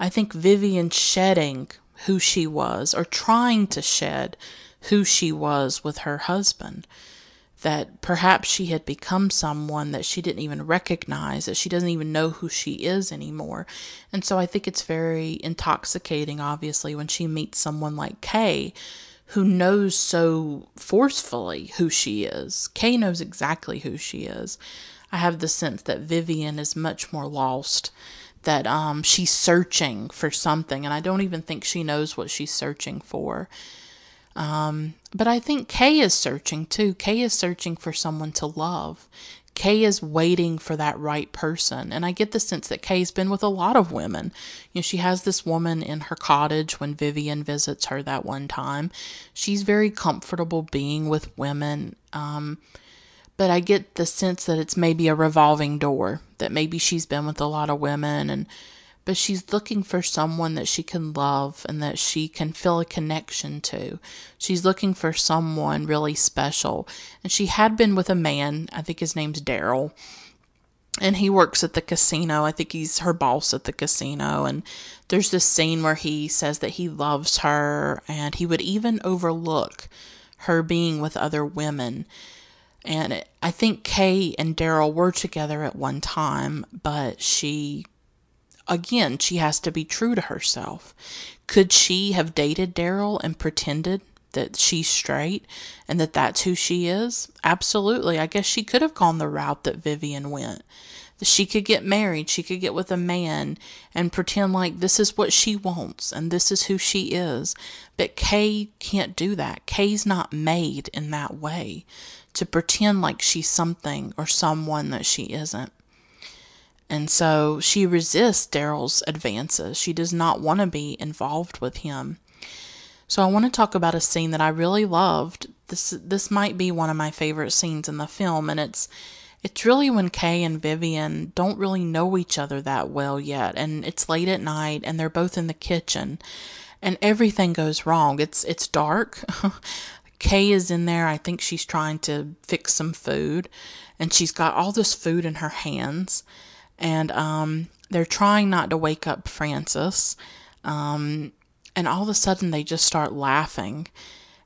I think Vivian shedding who she was or trying to shed who she was with her husband. That perhaps she had become someone that she didn't even recognize, that she doesn't even know who she is anymore. And so I think it's very intoxicating, obviously, when she meets someone like Kay, who knows so forcefully who she is. Kay knows exactly who she is. I have the sense that Vivian is much more lost that um, she's searching for something, and I don't even think she knows what she's searching for. Um, but I think Kay is searching too. Kay is searching for someone to love. Kay is waiting for that right person. And I get the sense that Kay's been with a lot of women. You know, she has this woman in her cottage when Vivian visits her that one time. She's very comfortable being with women. Um, but I get the sense that it's maybe a revolving door, that maybe she's been with a lot of women and but she's looking for someone that she can love and that she can feel a connection to. She's looking for someone really special. And she had been with a man, I think his name's Daryl, and he works at the casino. I think he's her boss at the casino. And there's this scene where he says that he loves her and he would even overlook her being with other women. And I think Kay and Daryl were together at one time, but she, again, she has to be true to herself. Could she have dated Daryl and pretended that she's straight and that that's who she is? Absolutely. I guess she could have gone the route that Vivian went. She could get married, she could get with a man and pretend like this is what she wants and this is who she is. But Kay can't do that. Kay's not made in that way to pretend like she's something or someone that she isn't. And so she resists Daryl's advances. She does not want to be involved with him. So I want to talk about a scene that I really loved. This this might be one of my favorite scenes in the film and it's it's really when Kay and Vivian don't really know each other that well yet and it's late at night and they're both in the kitchen and everything goes wrong. It's it's dark. Kay is in there. I think she's trying to fix some food and she's got all this food in her hands and um they're trying not to wake up Frances. Um and all of a sudden they just start laughing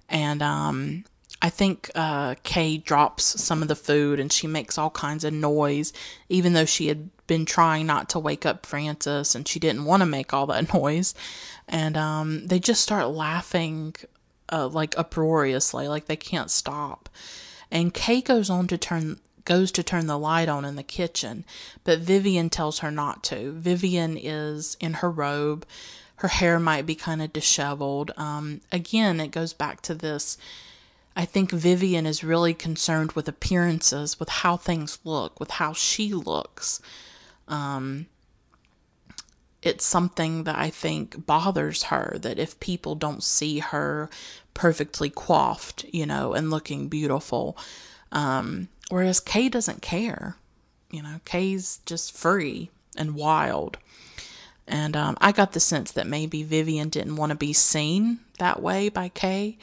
and um I think uh, Kay drops some of the food and she makes all kinds of noise, even though she had been trying not to wake up Frances and she didn't want to make all that noise. And um, they just start laughing uh, like uproariously, like they can't stop. And Kay goes on to turn goes to turn the light on in the kitchen, but Vivian tells her not to. Vivian is in her robe her hair might be kind of disheveled. Um, again, it goes back to this. I think Vivian is really concerned with appearances, with how things look, with how she looks. Um, it's something that I think bothers her that if people don't see her perfectly coiffed, you know, and looking beautiful, um, whereas Kay doesn't care. You know, Kay's just free and wild. And um, I got the sense that maybe Vivian didn't want to be seen that way by Kay.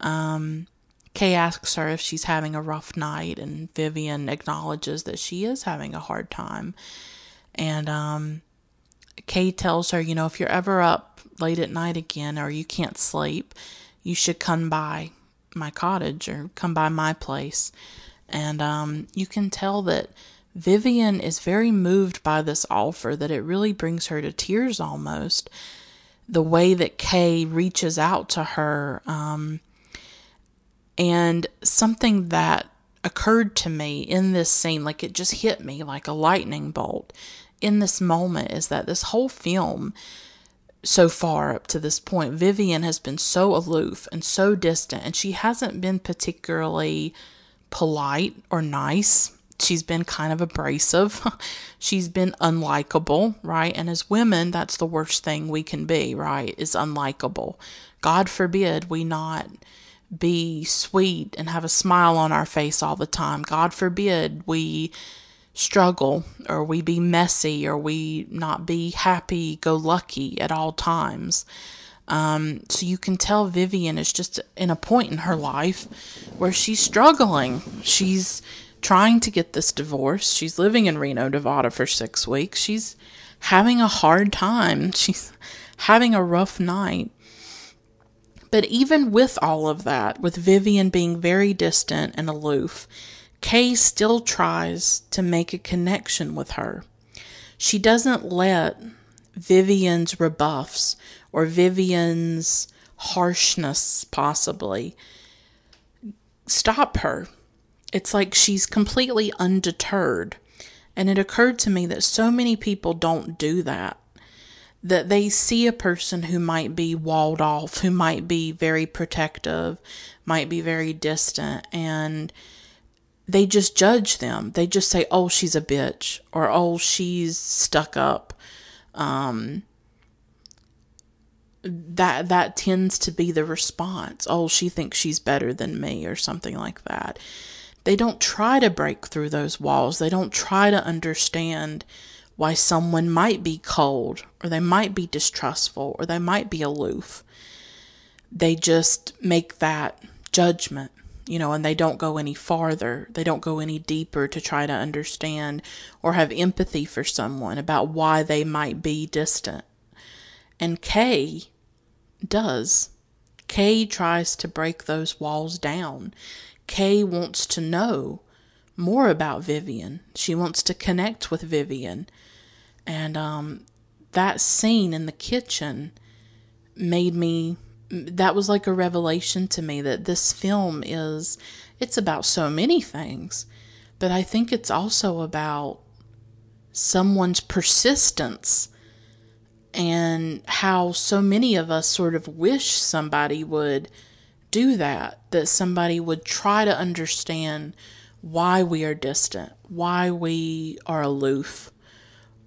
Um, Kay asks her if she's having a rough night, and Vivian acknowledges that she is having a hard time. And um, Kay tells her, you know, if you're ever up late at night again or you can't sleep, you should come by my cottage or come by my place. And um, you can tell that Vivian is very moved by this offer that it really brings her to tears almost. The way that Kay reaches out to her, um, and something that occurred to me in this scene, like it just hit me like a lightning bolt in this moment, is that this whole film so far up to this point, Vivian has been so aloof and so distant, and she hasn't been particularly polite or nice she's been kind of abrasive. she's been unlikable, right? And as women, that's the worst thing we can be, right? Is unlikable. God forbid we not be sweet and have a smile on our face all the time. God forbid we struggle or we be messy or we not be happy go lucky at all times. Um, so you can tell Vivian is just in a point in her life where she's struggling. She's trying to get this divorce. She's living in Reno, Nevada for six weeks. She's having a hard time. She's having a rough night. But even with all of that, with Vivian being very distant and aloof, Kay still tries to make a connection with her. She doesn't let Vivian's rebuffs or Vivian's harshness, possibly, stop her it's like she's completely undeterred. And it occurred to me that so many people don't do that. That they see a person who might be walled off, who might be very protective, might be very distant, and they just judge them. They just say, oh, she's a bitch, or oh, she's stuck up. Um, that that tends to be the response. Oh, she thinks she's better than me, or something like that they don't try to break through those walls. They don't try to understand why someone might be cold or they might be distrustful or they might be aloof. They just make that judgment, you know, and they don't go any farther. They don't go any deeper to try to understand or have empathy for someone about why they might be distant. And Kay does. Kay tries to break those walls down. Kay wants to know more about Vivian. She wants to connect with Vivian. And um, that scene in the kitchen made me that was like a revelation to me that this film is it's about so many things. But i think it's also about someone's persistence and how so many of us sort of wish somebody would do that that somebody would try to understand why we are distant why we are aloof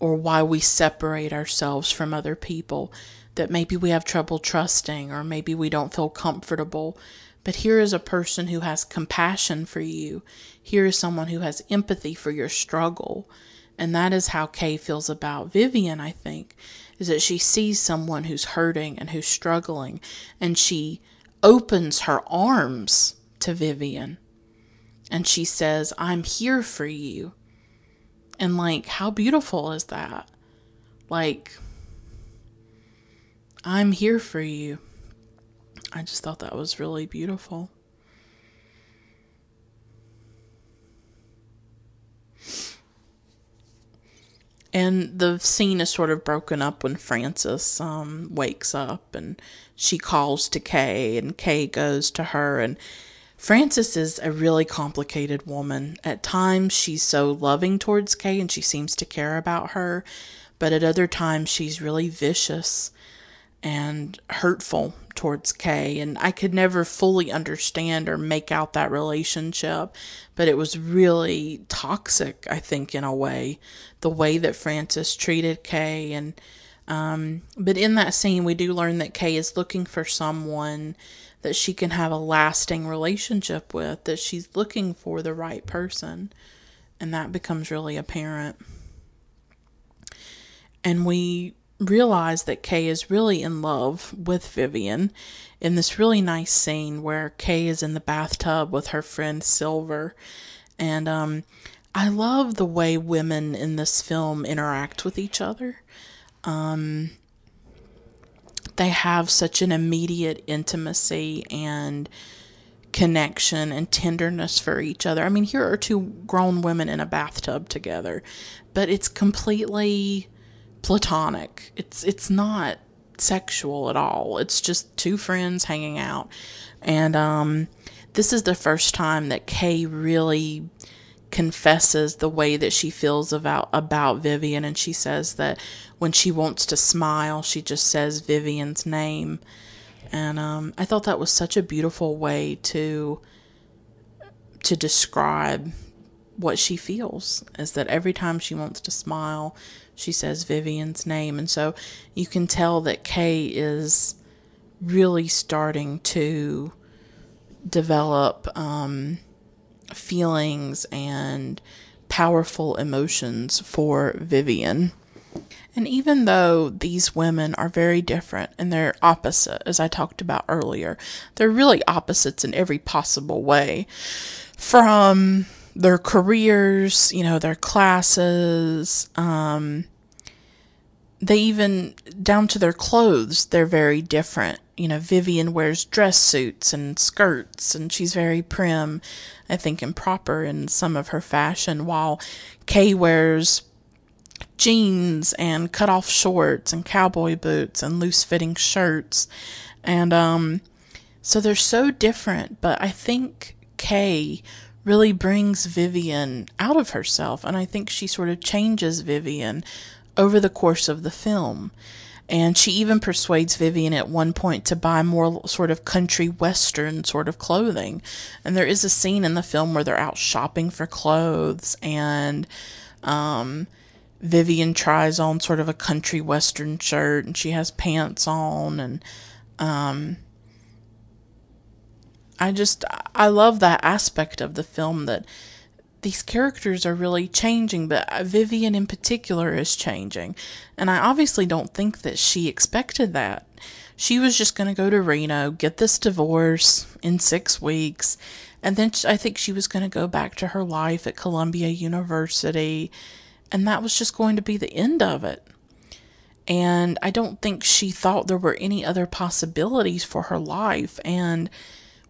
or why we separate ourselves from other people that maybe we have trouble trusting or maybe we don't feel comfortable. But here is a person who has compassion for you. Here is someone who has empathy for your struggle. And that is how Kay feels about Vivian, I think, is that she sees someone who's hurting and who's struggling, and she opens her arms to Vivian. And she says, I'm here for you. And like, how beautiful is that? Like, I'm here for you. I just thought that was really beautiful. And the scene is sort of broken up when Frances um, wakes up and she calls to Kay, and Kay goes to her. And Frances is a really complicated woman. At times, she's so loving towards Kay and she seems to care about her, but at other times, she's really vicious and hurtful towards Kay. And I could never fully understand or make out that relationship, but it was really toxic, I think, in a way, the way that Frances treated Kay. And, um, but in that scene, we do learn that Kay is looking for someone that she can have a lasting relationship with, that she's looking for the right person. And that becomes really apparent. And we realize that Kay is really in love with Vivian in this really nice scene where Kay is in the bathtub with her friend Silver. And um, I love the way women in this film interact with each other. Um, they have such an immediate intimacy and connection and tenderness for each other. I mean, here are two grown women in a bathtub together, but it's completely platonic. It's it's not sexual at all. It's just two friends hanging out. And um this is the first time that Kay really confesses the way that she feels about about Vivian and she says that when she wants to smile she just says Vivian's name. And um, I thought that was such a beautiful way to to describe what she feels is that every time she wants to smile she says Vivian's name. And so you can tell that Kay is really starting to develop um, feelings and powerful emotions for Vivian. And even though these women are very different and they're opposite, as I talked about earlier, they're really opposites in every possible way. From their careers, you know, their classes, um, they even down to their clothes they're very different you know vivian wears dress suits and skirts and she's very prim i think and proper in some of her fashion while kay wears jeans and cut off shorts and cowboy boots and loose fitting shirts and um so they're so different but i think kay really brings vivian out of herself and i think she sort of changes vivian over the course of the film. And she even persuades Vivian at one point to buy more sort of country western sort of clothing. And there is a scene in the film where they're out shopping for clothes and um, Vivian tries on sort of a country western shirt and she has pants on and um, I just I love that aspect of the film that these characters are really changing, but uh, Vivian in particular is changing. And I obviously don't think that she expected that. She was just going to go to Reno, get this divorce in six weeks, and then I think she was going to go back to her life at Columbia University, and that was just going to be the end of it. And I don't think she thought there were any other possibilities for her life. And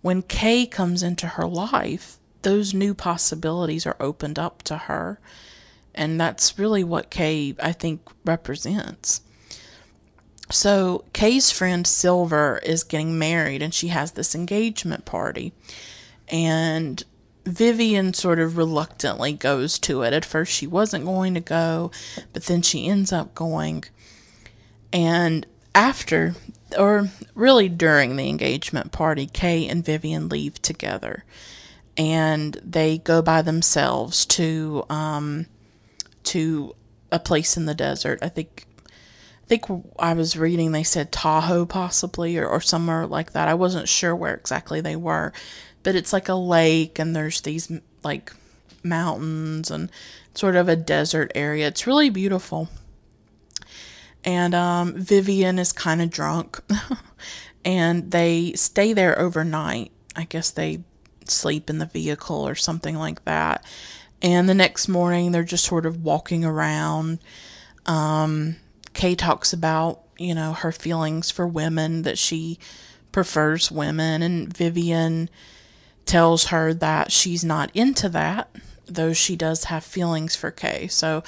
when Kay comes into her life, those new possibilities are opened up to her. And that's really what Kay, I think, represents. So, Kay's friend Silver is getting married and she has this engagement party. And Vivian sort of reluctantly goes to it. At first, she wasn't going to go, but then she ends up going. And after, or really during the engagement party, Kay and Vivian leave together. And they go by themselves to um, to a place in the desert. I think I think I was reading they said Tahoe possibly or, or somewhere like that. I wasn't sure where exactly they were, but it's like a lake and there's these like mountains and sort of a desert area. It's really beautiful and um, Vivian is kind of drunk, and they stay there overnight. I guess they sleep in the vehicle or something like that. And the next morning, they're just sort of walking around. Um, Kay talks about, you know, her feelings for women, that she prefers women, and Vivian tells her that she's not into that, though she does have feelings for Kay. So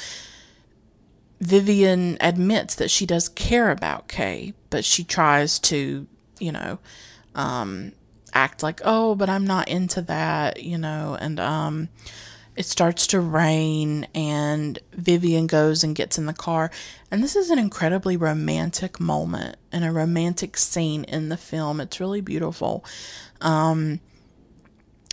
Vivian admits that she does care about Kay, but she tries to, you know, um, act like, oh, but I'm not into that, you know, and um, it starts to rain, and Vivian goes and gets in the car. And this is an incredibly romantic moment and a romantic scene in the film. It's really beautiful. Um,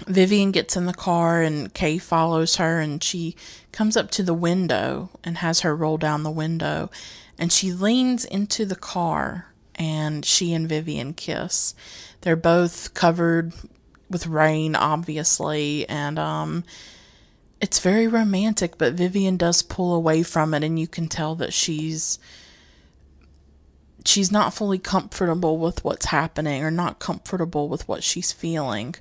Vivian gets in the car and Kay follows her and she comes up to the window and has her roll down the window and she leans into the car and she and Vivian kiss. They're both covered with rain obviously and um it's very romantic but Vivian does pull away from it and you can tell that she's she's not fully comfortable with what's happening or not comfortable with what she's feeling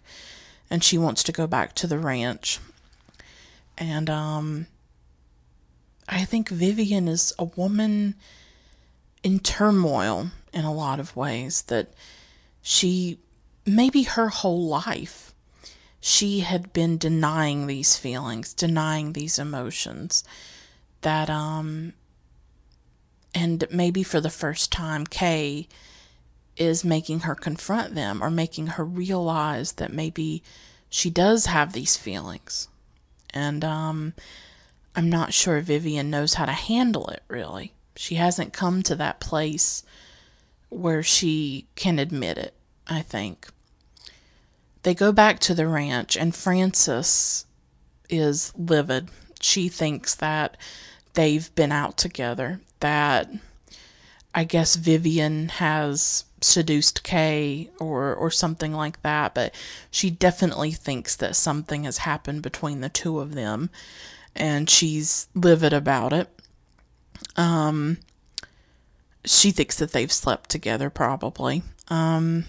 and she wants to go back to the ranch. And um, I think Vivian is a woman in turmoil in a lot of ways that she maybe her whole life she had been denying these feelings, denying these emotions that um and maybe for the first time Kay is making her confront them or making her realize that maybe she does have these feelings. And um, I'm not sure Vivian knows how to handle it, really. She hasn't come to that place where she can admit it, I think. They go back to the ranch, and Frances is livid. She thinks that they've been out together, that I guess Vivian has seduced Kay or or something like that, but she definitely thinks that something has happened between the two of them and she's livid about it. Um she thinks that they've slept together probably. Um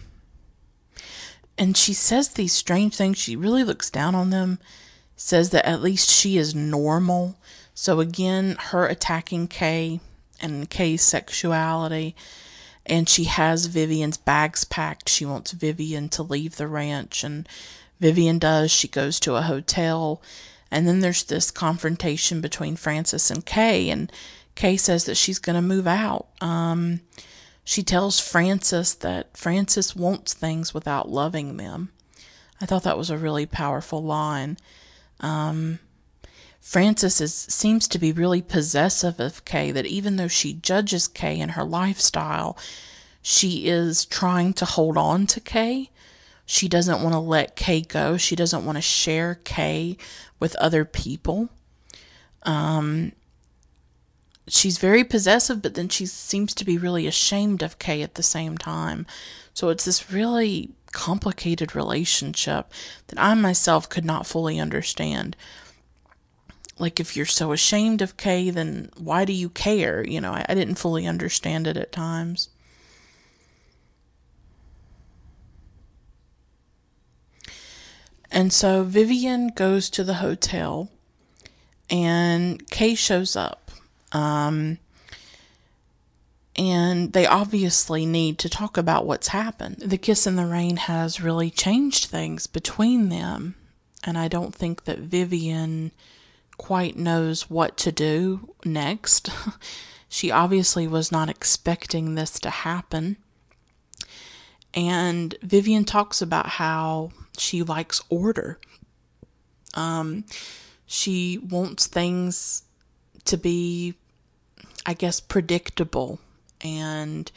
and she says these strange things. She really looks down on them. Says that at least she is normal. So again, her attacking Kay and Kay's sexuality and she has Vivian's bags packed. She wants Vivian to leave the ranch, and Vivian does. She goes to a hotel, and then there's this confrontation between Frances and Kay, and Kay says that she's going to move out. Um, she tells Frances that Frances wants things without loving them. I thought that was a really powerful line. Um, Frances is, seems to be really possessive of Kay, that even though she judges Kay and her lifestyle, she is trying to hold on to Kay. She doesn't want to let Kay go. She doesn't want to share Kay with other people. Um, she's very possessive, but then she seems to be really ashamed of Kay at the same time. So it's this really complicated relationship that I myself could not fully understand. Like, if you're so ashamed of Kay, then why do you care? You know, I, I didn't fully understand it at times. And so Vivian goes to the hotel and Kay shows up. Um, and they obviously need to talk about what's happened. The kiss in the rain has really changed things between them, and I don't think that Vivian quite knows what to do next. she obviously was not expecting this to happen. And Vivian talks about how she likes order. Um, she wants things to be, I guess, predictable and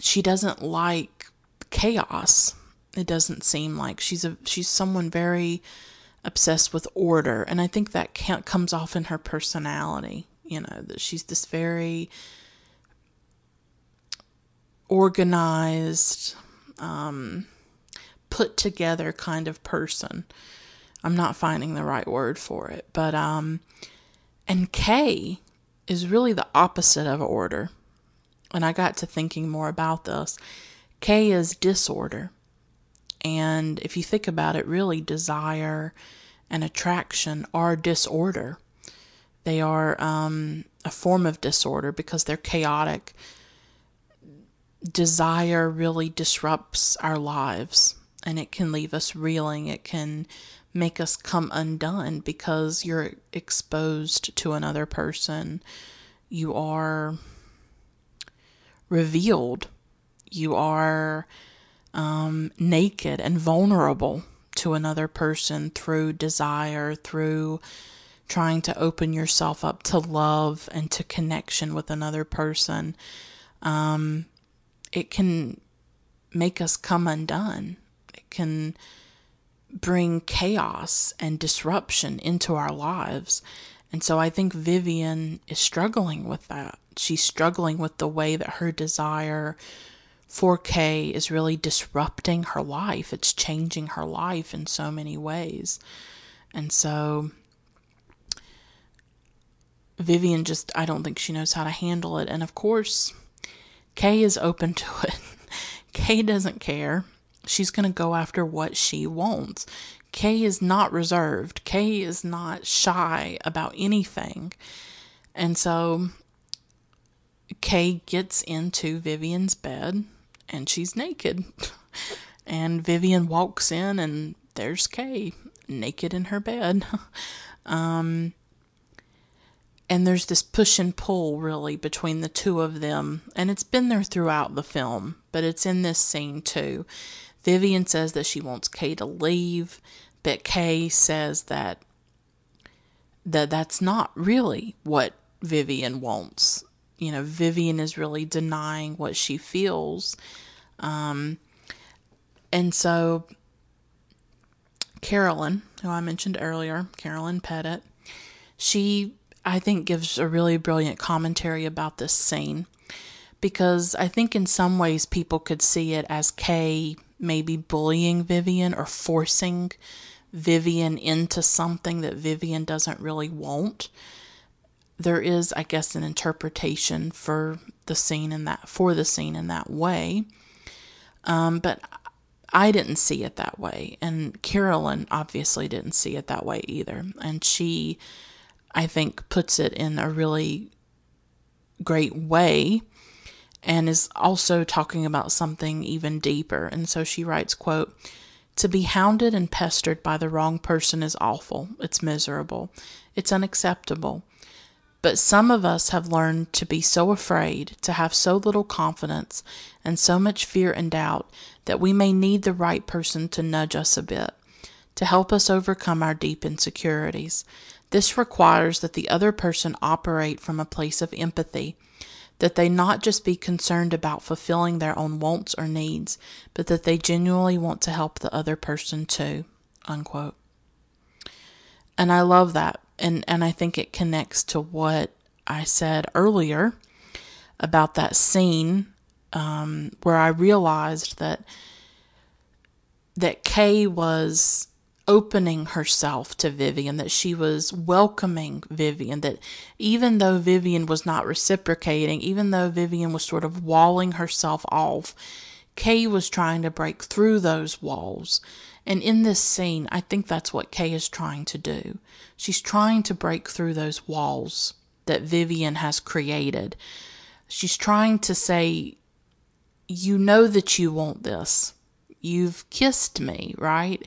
she doesn't like chaos. It doesn't seem like she's a she's someone very obsessed with order, and I think that comes off in her personality. You know that she's this very organized, um, put together kind of person. I'm not finding the right word for it, but um, and Kay is really the opposite of order. And I got to thinking more about this. Kay is disorder. And if you think about it, really, desire and attraction are disorder. They are um, a form of disorder because they're chaotic. Desire really disrupts our lives and it can leave us reeling. It can make us come undone because you're exposed to another person. You are revealed. You are um, naked and vulnerable to another person through desire, through trying to open yourself up to love and to connection with another person. Um, it can make us come undone. It can bring chaos and disruption into our lives. And so I think Vivian is struggling with that. She's struggling with the way that her desire for Kay is really disrupting her life. It's changing her life in so many ways. And so Vivian just, I don't think she knows how to handle it. And of course, Kay is open to it. Kay doesn't care she's going to go after what she wants. Kay is not reserved. Kay is not shy about anything. And so Kay gets into Vivian's bed and she's naked. and Vivian walks in and there's Kay naked in her bed. um, and there's this push and pull really between the two of them. And it's been there throughout the film, but it's in this scene too. Vivian says that she wants Kay to leave, but Kay says that that that's not really what Vivian wants. You know, Vivian is really denying what she feels. Um, and so Carolyn, who I mentioned earlier, Carolyn Petit, she I think gives a really brilliant commentary about this scene because I think in some ways people could see it as Kay maybe bullying Vivian or forcing Vivian into something that Vivian doesn't really want. There is, I guess, an interpretation for the scene in that for the scene in that way. Um, but I didn't see it that way, and Carolyn obviously didn't see it that way either. And she, I think, puts it in a really great way and is also talking about something even deeper. And so she writes, quote, to be hounded and pestered by the wrong person is awful. It's miserable. It's unacceptable. But some of us have learned to be so afraid, to have so little confidence, and so much fear and doubt that we may need the right person to nudge us a bit, to help us overcome our deep insecurities. This requires that the other person operate from a place of empathy that they not just be concerned about fulfilling their own wants or needs, but that they genuinely want to help the other person too. Unquote. And I love that. And, and I think it connects to what I said earlier about that scene um, where I realized that that Kay was opening herself to Vivian, that she was welcoming Vivian, that even though Vivian was not reciprocating, even though Vivian was sort of walling herself off, Kay was trying to break through those walls. And in this scene, I think that's what Kay is trying to do. She's trying to break through those walls that Vivian has created. She's trying to say, You know that you want this. You've kissed me, right?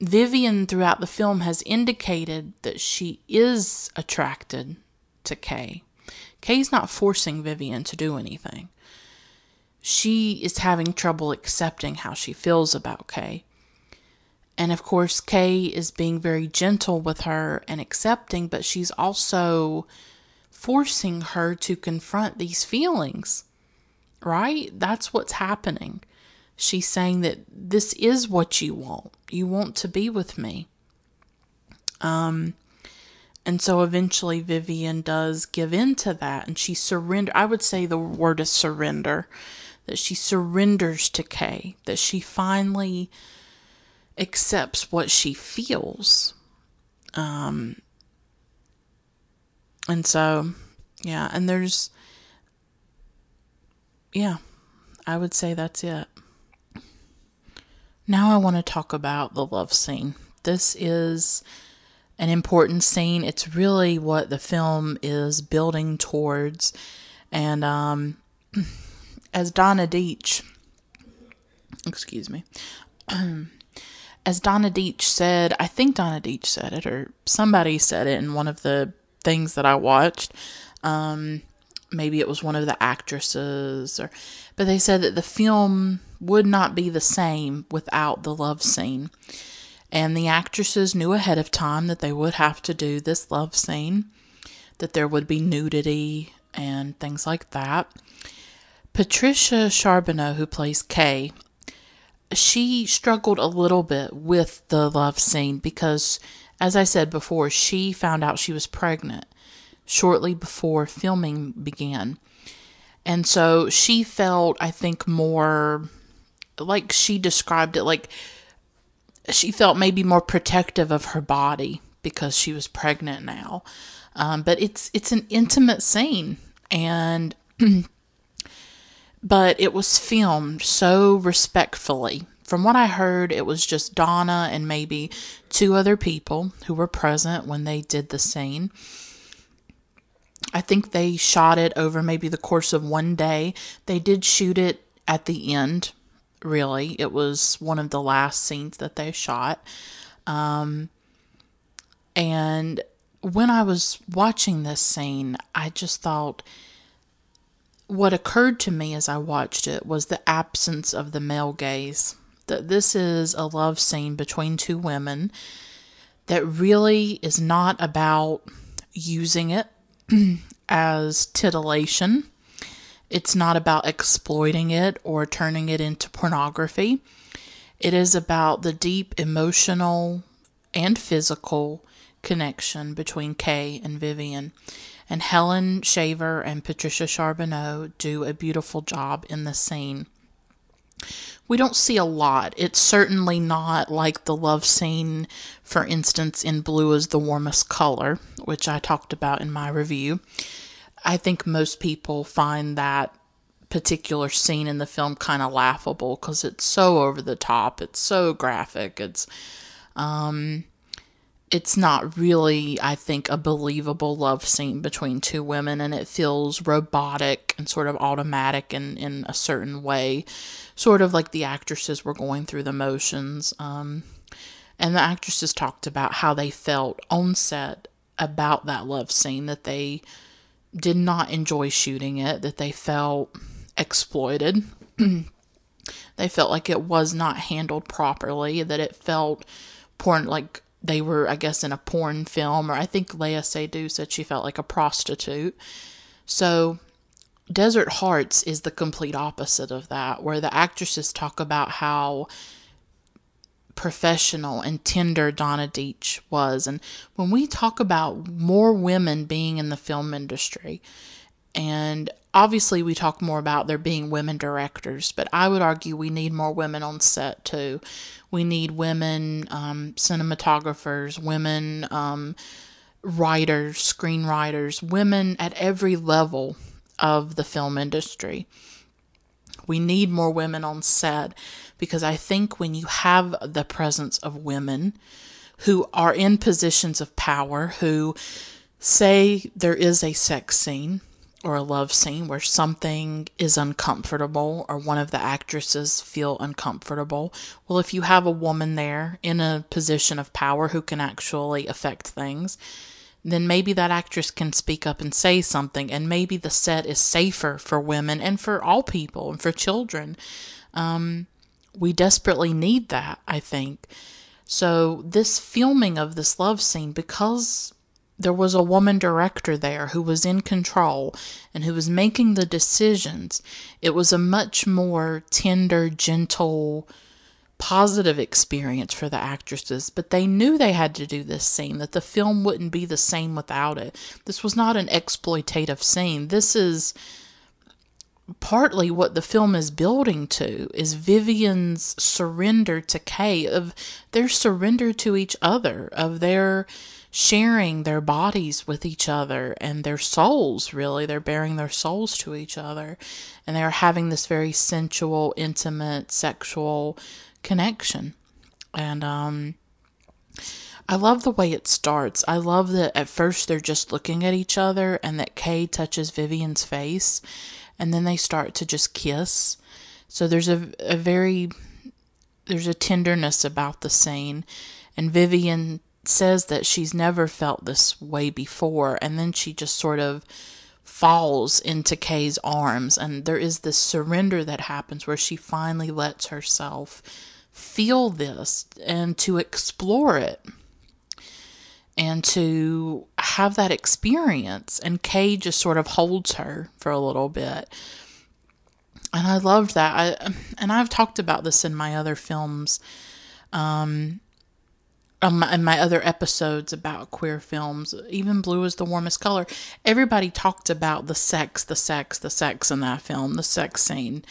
Vivian, throughout the film, has indicated that she is attracted to Kay. Kay's not forcing Vivian to do anything. She is having trouble accepting how she feels about Kay. And of course, Kay is being very gentle with her and accepting, but she's also forcing her to confront these feelings, right? That's what's happening she's saying that this is what you want. You want to be with me. Um, and so eventually Vivian does give in to that and she surrender. I would say the word is surrender. That she surrenders to Kay. That she finally accepts what she feels. Um, and so, yeah, and there's, yeah, I would say that's it. Now I want to talk about the love scene. This is an important scene. It's really what the film is building towards. And um, as Donna Deitch, excuse me, as Donna Deitch said, I think Donna Deitch said it, or somebody said it in one of the things that I watched. Um, maybe it was one of the actresses, or but they said that the film would not be the same without the love scene. And the actresses knew ahead of time that they would have to do this love scene, that there would be nudity and things like that. Patricia Charbonneau, who plays Kay, she struggled a little bit with the love scene because, as I said before, she found out she was pregnant shortly before filming began. And so she felt, I think, more like she described it like she felt maybe more protective of her body because she was pregnant now. Um, but it's it's an intimate scene and but it was filmed so respectfully. From what I heard, it was just Donna and maybe two other people who were present when they did the scene. I think they shot it over maybe the course of one day. They did shoot it at the end really. It was one of the last scenes that they shot. Um, and when I was watching this scene, I just thought what occurred to me as I watched it was the absence of the male gaze. That this is a love scene between two women that really is not about using it as titillation it's not about exploiting it or turning it into pornography. It is about the deep emotional and physical connection between Kay and Vivian. And Helen Shaver and Patricia Charbonneau do a beautiful job in the scene. We don't see a lot. It's certainly not like the love scene, for instance, in Blue is the Warmest Color, which I talked about in my review. I think most people find that particular scene in the film kind of laughable because it's so over the top. It's so graphic. It's um it's not really, I think, a believable love scene between two women, and it feels robotic and sort of automatic in, in a certain way, sort of like the actresses were going through the motions. Um, and the actresses talked about how they felt on set about that love scene, that they did not enjoy shooting it, that they felt exploited. they felt like it was not handled properly, that it felt porn like they were, I guess, in a porn film, or I think Léa Seydoux said she felt like a prostitute. So, Desert Hearts is the complete opposite of that, where the actresses talk about how professional and tender Donna Deitch was. And when we talk about more women being in the film industry And obviously, we talk more about there being women directors, but I would argue we need more women on set too. We need women um, cinematographers, women um, writers, screenwriters, women at every level of the film industry. We need more women on set because I think when you have the presence of women who are in positions of power, who say there is a sex scene or a love scene where something is uncomfortable or one of the actresses feel uncomfortable well if you have a woman there in a position of power who can actually affect things then maybe that actress can speak up and say something, and maybe the set is safer for women and for all people and for children. Um, we desperately need that, I think. So, this filming of this love scene, because there was a woman director there who was in control and who was making the decisions, it was a much more tender, gentle, positive experience for the actresses, but they knew they had to do this scene, that the film wouldn't be the same without it. This was not an exploitative scene. This is partly what the film is building to is Vivian's surrender to Kay of their surrender to each other of their sharing their bodies with each other and their souls really they're bearing their souls to each other and they're having this very sensual intimate sexual connection. And um, I love the way it starts. I love that at first they're just looking at each other and that Kay touches Vivian's face and then they start to just kiss. So there's a, a very there's a tenderness about the scene and Vivian says that she's never felt this way before and then she just sort of falls into Kay's arms and there is this surrender that happens where she finally lets herself feel this and to explore it and to have that experience. And Kay just sort of holds her for a little bit. And I loved that. I and I've talked about this in my other films, um, in my other episodes about queer films. Even blue is the warmest color. Everybody talked about the sex, the sex, the sex in that film, the sex scene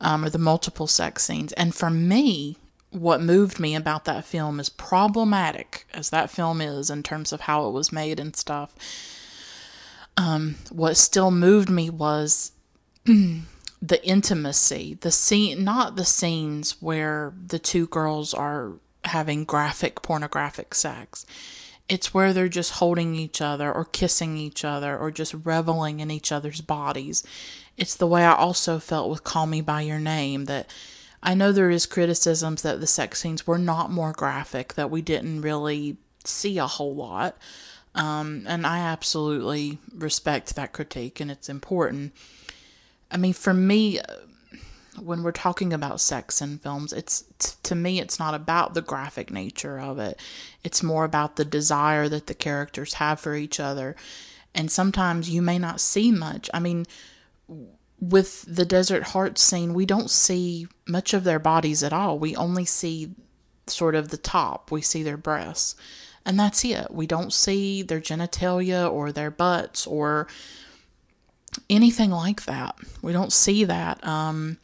um, or the multiple sex scenes. And for me, what moved me about that film is problematic as that film is in terms of how it was made and stuff. Um, what still moved me was the intimacy, the scene, not the scenes where the two girls are having graphic pornographic sex. It's where they're just holding each other or kissing each other or just reveling in each other's bodies. It's the way I also felt with Call Me By Your Name that I know there is criticisms that the sex scenes were not more graphic, that we didn't really see a whole lot. Um, and I absolutely respect that critique and it's important. I mean, for me, when we're talking about sex in films, it's t- to me it's not about the graphic nature of it. It's more about the desire that the characters have for each other. And sometimes you may not see much. I mean, with the Desert Heart scene, we don't see much of their bodies at all. We only see sort of the top. We see their breasts. And that's it. We don't see their genitalia or their butts or anything like that. We don't see that. Um,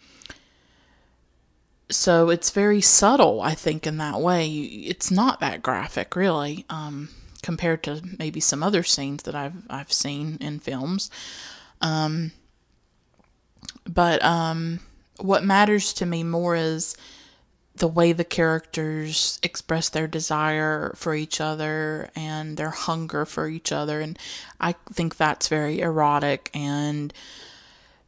so it's very subtle, I think, in that way. It's not that graphic, really, um, compared to maybe some other scenes that I've I've seen in films. Um, but um, what matters to me more is the way the characters express their desire for each other and their hunger for each other, and I think that's very erotic and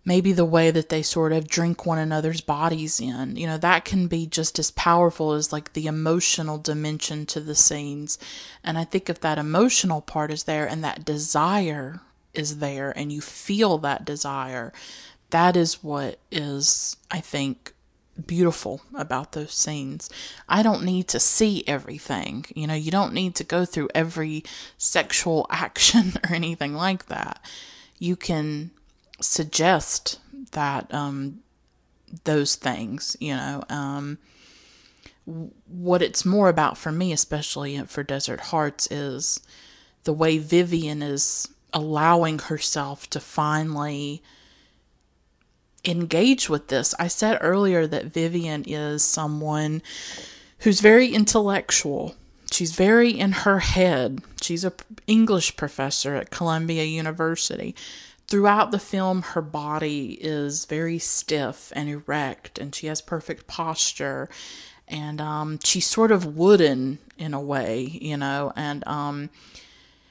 maybe the way that they sort of drink one another's bodies in. You know, that can be just as powerful as like the emotional dimension to the scenes. And I think if that emotional part is there and that desire is there and you feel that desire, that is what is, I think, beautiful about those scenes. I don't need to see everything. You know, you don't need to go through every sexual action or anything like that. You can suggest that um, those things, you know. Um, what it's more about for me, especially for Desert Hearts, is the way Vivian is allowing herself to finally engage with this. I said earlier that Vivian is someone who's very intellectual. She's very in her head. She's a English professor at Columbia University. Throughout the film, her body is very stiff and erect, and she has perfect posture. And um, she's sort of wooden in a way, you know, and um,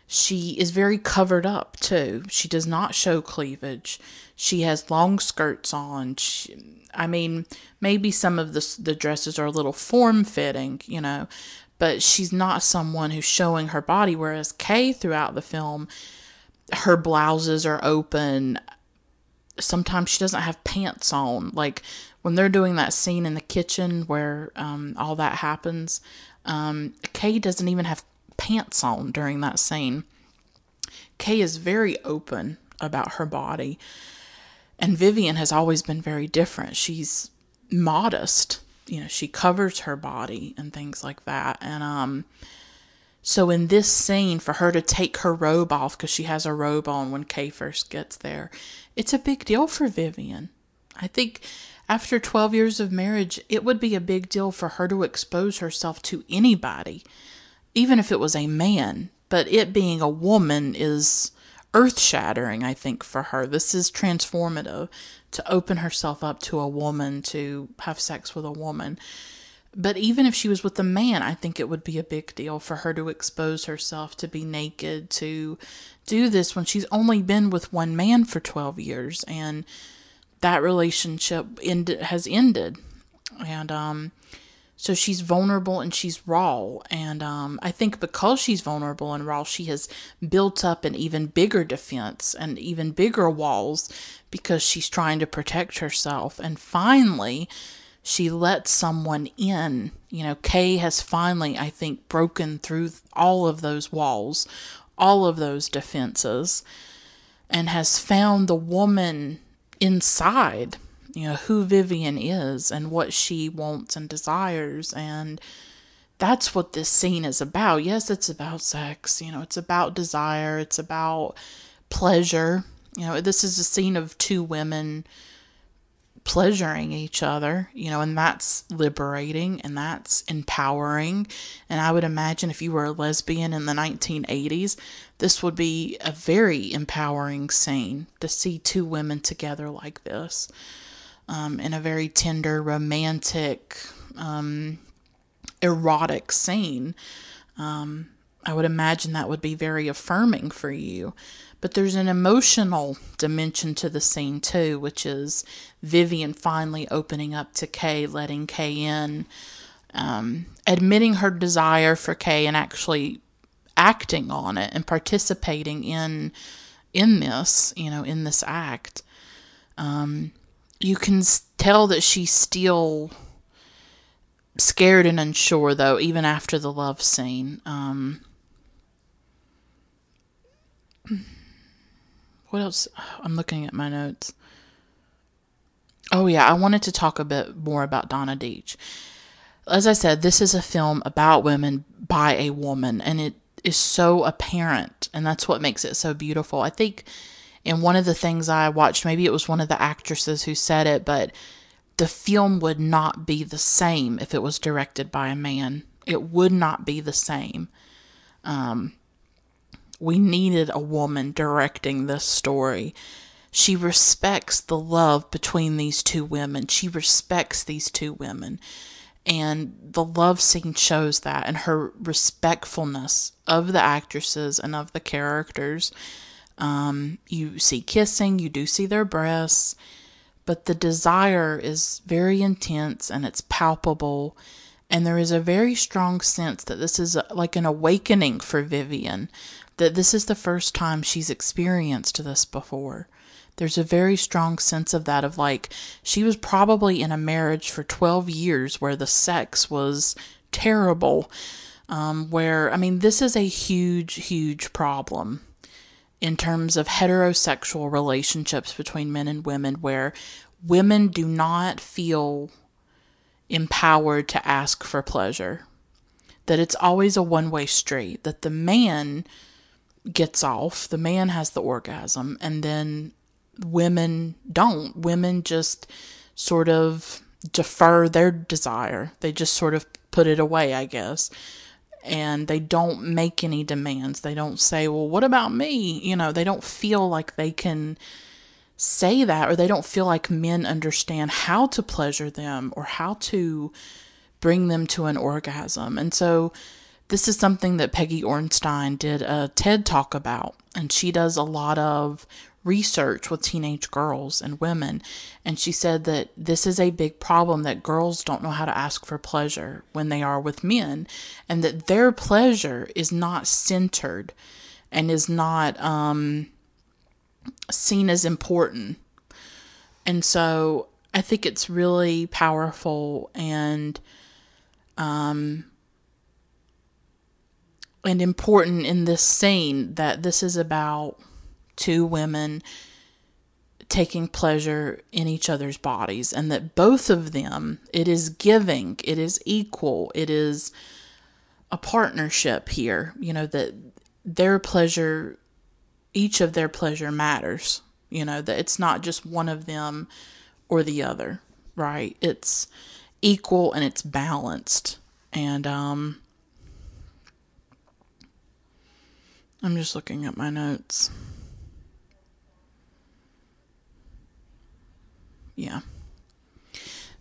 she is very covered up too. She does not show cleavage. She has long skirts on. She, I mean, maybe some of the the dresses are a little form fitting, you know, but she's not someone who's showing her body. Whereas Kay, throughout the film, her blouses are open. Sometimes she doesn't have pants on. Like when they're doing that scene in the kitchen where um, all that happens, um, Kay doesn't even have pants on during that scene. Kay is very open about her body. And Vivian has always been very different. She's modest. You know, she covers her body and things like that. And um so in this scene for her to take her robe off cuz she has a robe on when Kay first gets there, it's a big deal for Vivian. I think after 12 years of marriage, it would be a big deal for her to expose herself to anybody even if it was a man, but it being a woman is earth shattering, I think, for her. This is transformative to open herself up to a woman, to have sex with a woman. But even if she was with a man, I think it would be a big deal for her to expose herself, to be naked, to do this when she's only been with one man for 12 years and that relationship has ended. And, um, so she's vulnerable and she's raw. And um, I think because she's vulnerable and raw, she has built up an even bigger defense and even bigger walls because she's trying to protect herself. And finally, she lets someone in. You know, Kay has finally, I think, broken through all of those walls, all of those defenses, and has found the woman inside you know, who Vivian is and what she wants and desires. And that's what this scene is about. Yes, it's about sex, you know, it's about desire, it's about pleasure. You know, this is a scene of two women pleasuring each other, you know, and that's liberating and that's empowering. And I would imagine if you were a lesbian in the 1980s, this would be a very empowering scene to see two women together like this um, in a very tender, romantic, um, erotic scene. Um, I would imagine that would be very affirming for you. But there's an emotional dimension to the scene too, which is Vivian finally opening up to Kay, letting Kay in, um, admitting her desire for Kay, and actually acting on it and participating in in this, you know, in this act. Um, you can tell that she's still scared and unsure, though, even after the love scene. Um, what else? I'm looking at my notes. Oh, yeah, I wanted to talk a bit more about Donna Deitch. As I said, this is a film about women by a woman, and it is so apparent, and that's what makes it so beautiful. I think and one of the things I watched, maybe it was one of the actresses who said it, but the film would not be the same if it was directed by a man. It would not be the same. Um, we needed a woman directing this story. She respects the love between these two women. She respects these two women. And the love scene shows that, and her respectfulness of the actresses and of the characters. Um, you see kissing, you do see their breasts, but the desire is very intense and it's palpable. And there is a very strong sense that this is like an awakening for Vivian, that this is the first time she's experienced this before. There's a very strong sense of that, of like, she was probably in a marriage for 12 years where the sex was terrible. Um, where, I mean, this is a huge, huge problem in terms of heterosexual relationships between men and women where women do not feel empowered to ask for pleasure. That it's always a one way street, that the man gets off, the man has the orgasm, and then women don't. Women just sort of defer their desire. They just sort of put it away, I guess. And they don't make any demands. They don't say, well, what about me? You know, they don't feel like they can say that, or they don't feel like men understand how to pleasure them or how to bring them to an orgasm. And so, this is something that Peggy Orenstein did a TED talk about, and she does a lot of research with teenage girls and women. And she said that this is a big problem that girls don't know how to ask for pleasure when they are with men, and that their pleasure is not centered and is not um, seen as important. And so I think it's really powerful and um, and important in this scene that this is about two women taking pleasure in each other's bodies and that both of them it is giving it is equal it is a partnership here you know that their pleasure each of their pleasure matters you know that it's not just one of them or the other right it's equal and it's balanced and um I'm just looking at my notes. Yeah.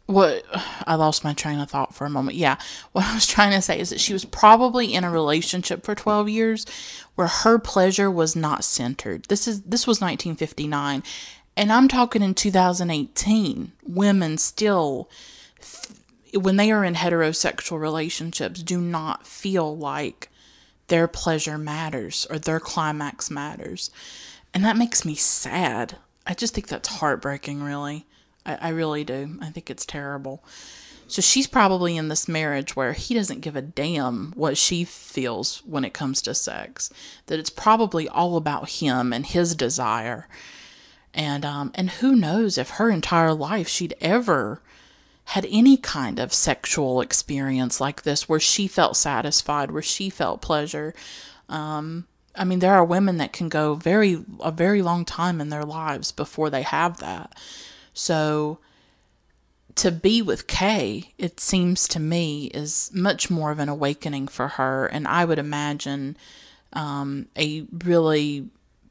What I lost my train of thought for a moment. Yeah. What I was trying to say is that she was probably in a relationship for 12 years where her pleasure was not centered. This is this was 1959 and I'm talking in 2018. Women still when they are in heterosexual relationships do not feel like their pleasure matters or their climax matters. And that makes me sad. I just think that's heartbreaking, really. I, I really do. I think it's terrible. So she's probably in this marriage where he doesn't give a damn what she feels when it comes to sex. That it's probably all about him and his desire. And um and who knows if her entire life she'd ever had any kind of sexual experience like this where she felt satisfied, where she felt pleasure. Um, I mean, there are women that can go very a very long time in their lives before they have that. So to be with Kay, it seems to me, is much more of an awakening for her, and I would imagine um, a really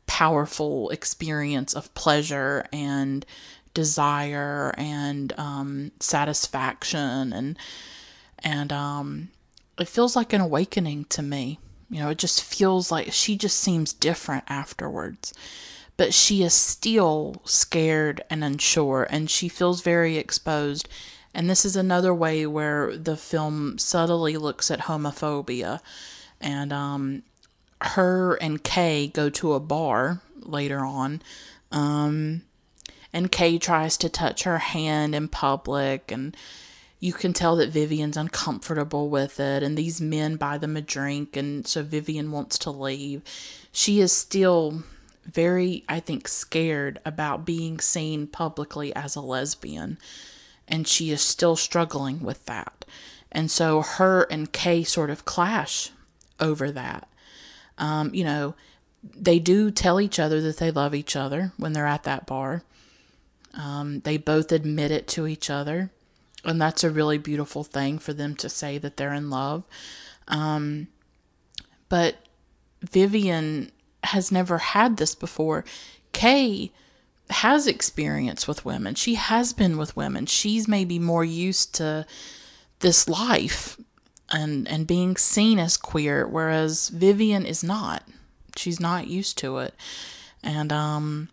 powerful experience of pleasure and desire and um, satisfaction and and um, it feels like an awakening to me. You know, it just feels like she just seems different afterwards. But she is still scared and unsure, and she feels very exposed. And this is another way where the film subtly looks at homophobia. And um, her and Kay go to a bar later on. Um, and Kay tries to touch her hand in public and you can tell that Vivian's uncomfortable with it and these men buy them a drink and so Vivian wants to leave. She is still very I think scared about being seen publicly as a lesbian and she is still struggling with that. And so her and Kay sort of clash over that. Um, you know, they do tell each other that they love each other when they're at that bar. Um, they both admit it to each other, and that's a really beautiful thing for them to say that they're in love. Um, but Vivian has never had this before. Kay has experience with women. She has been with women. She's maybe more used to this life and and being seen as queer whereas Vivian is not. She's not used to it. And um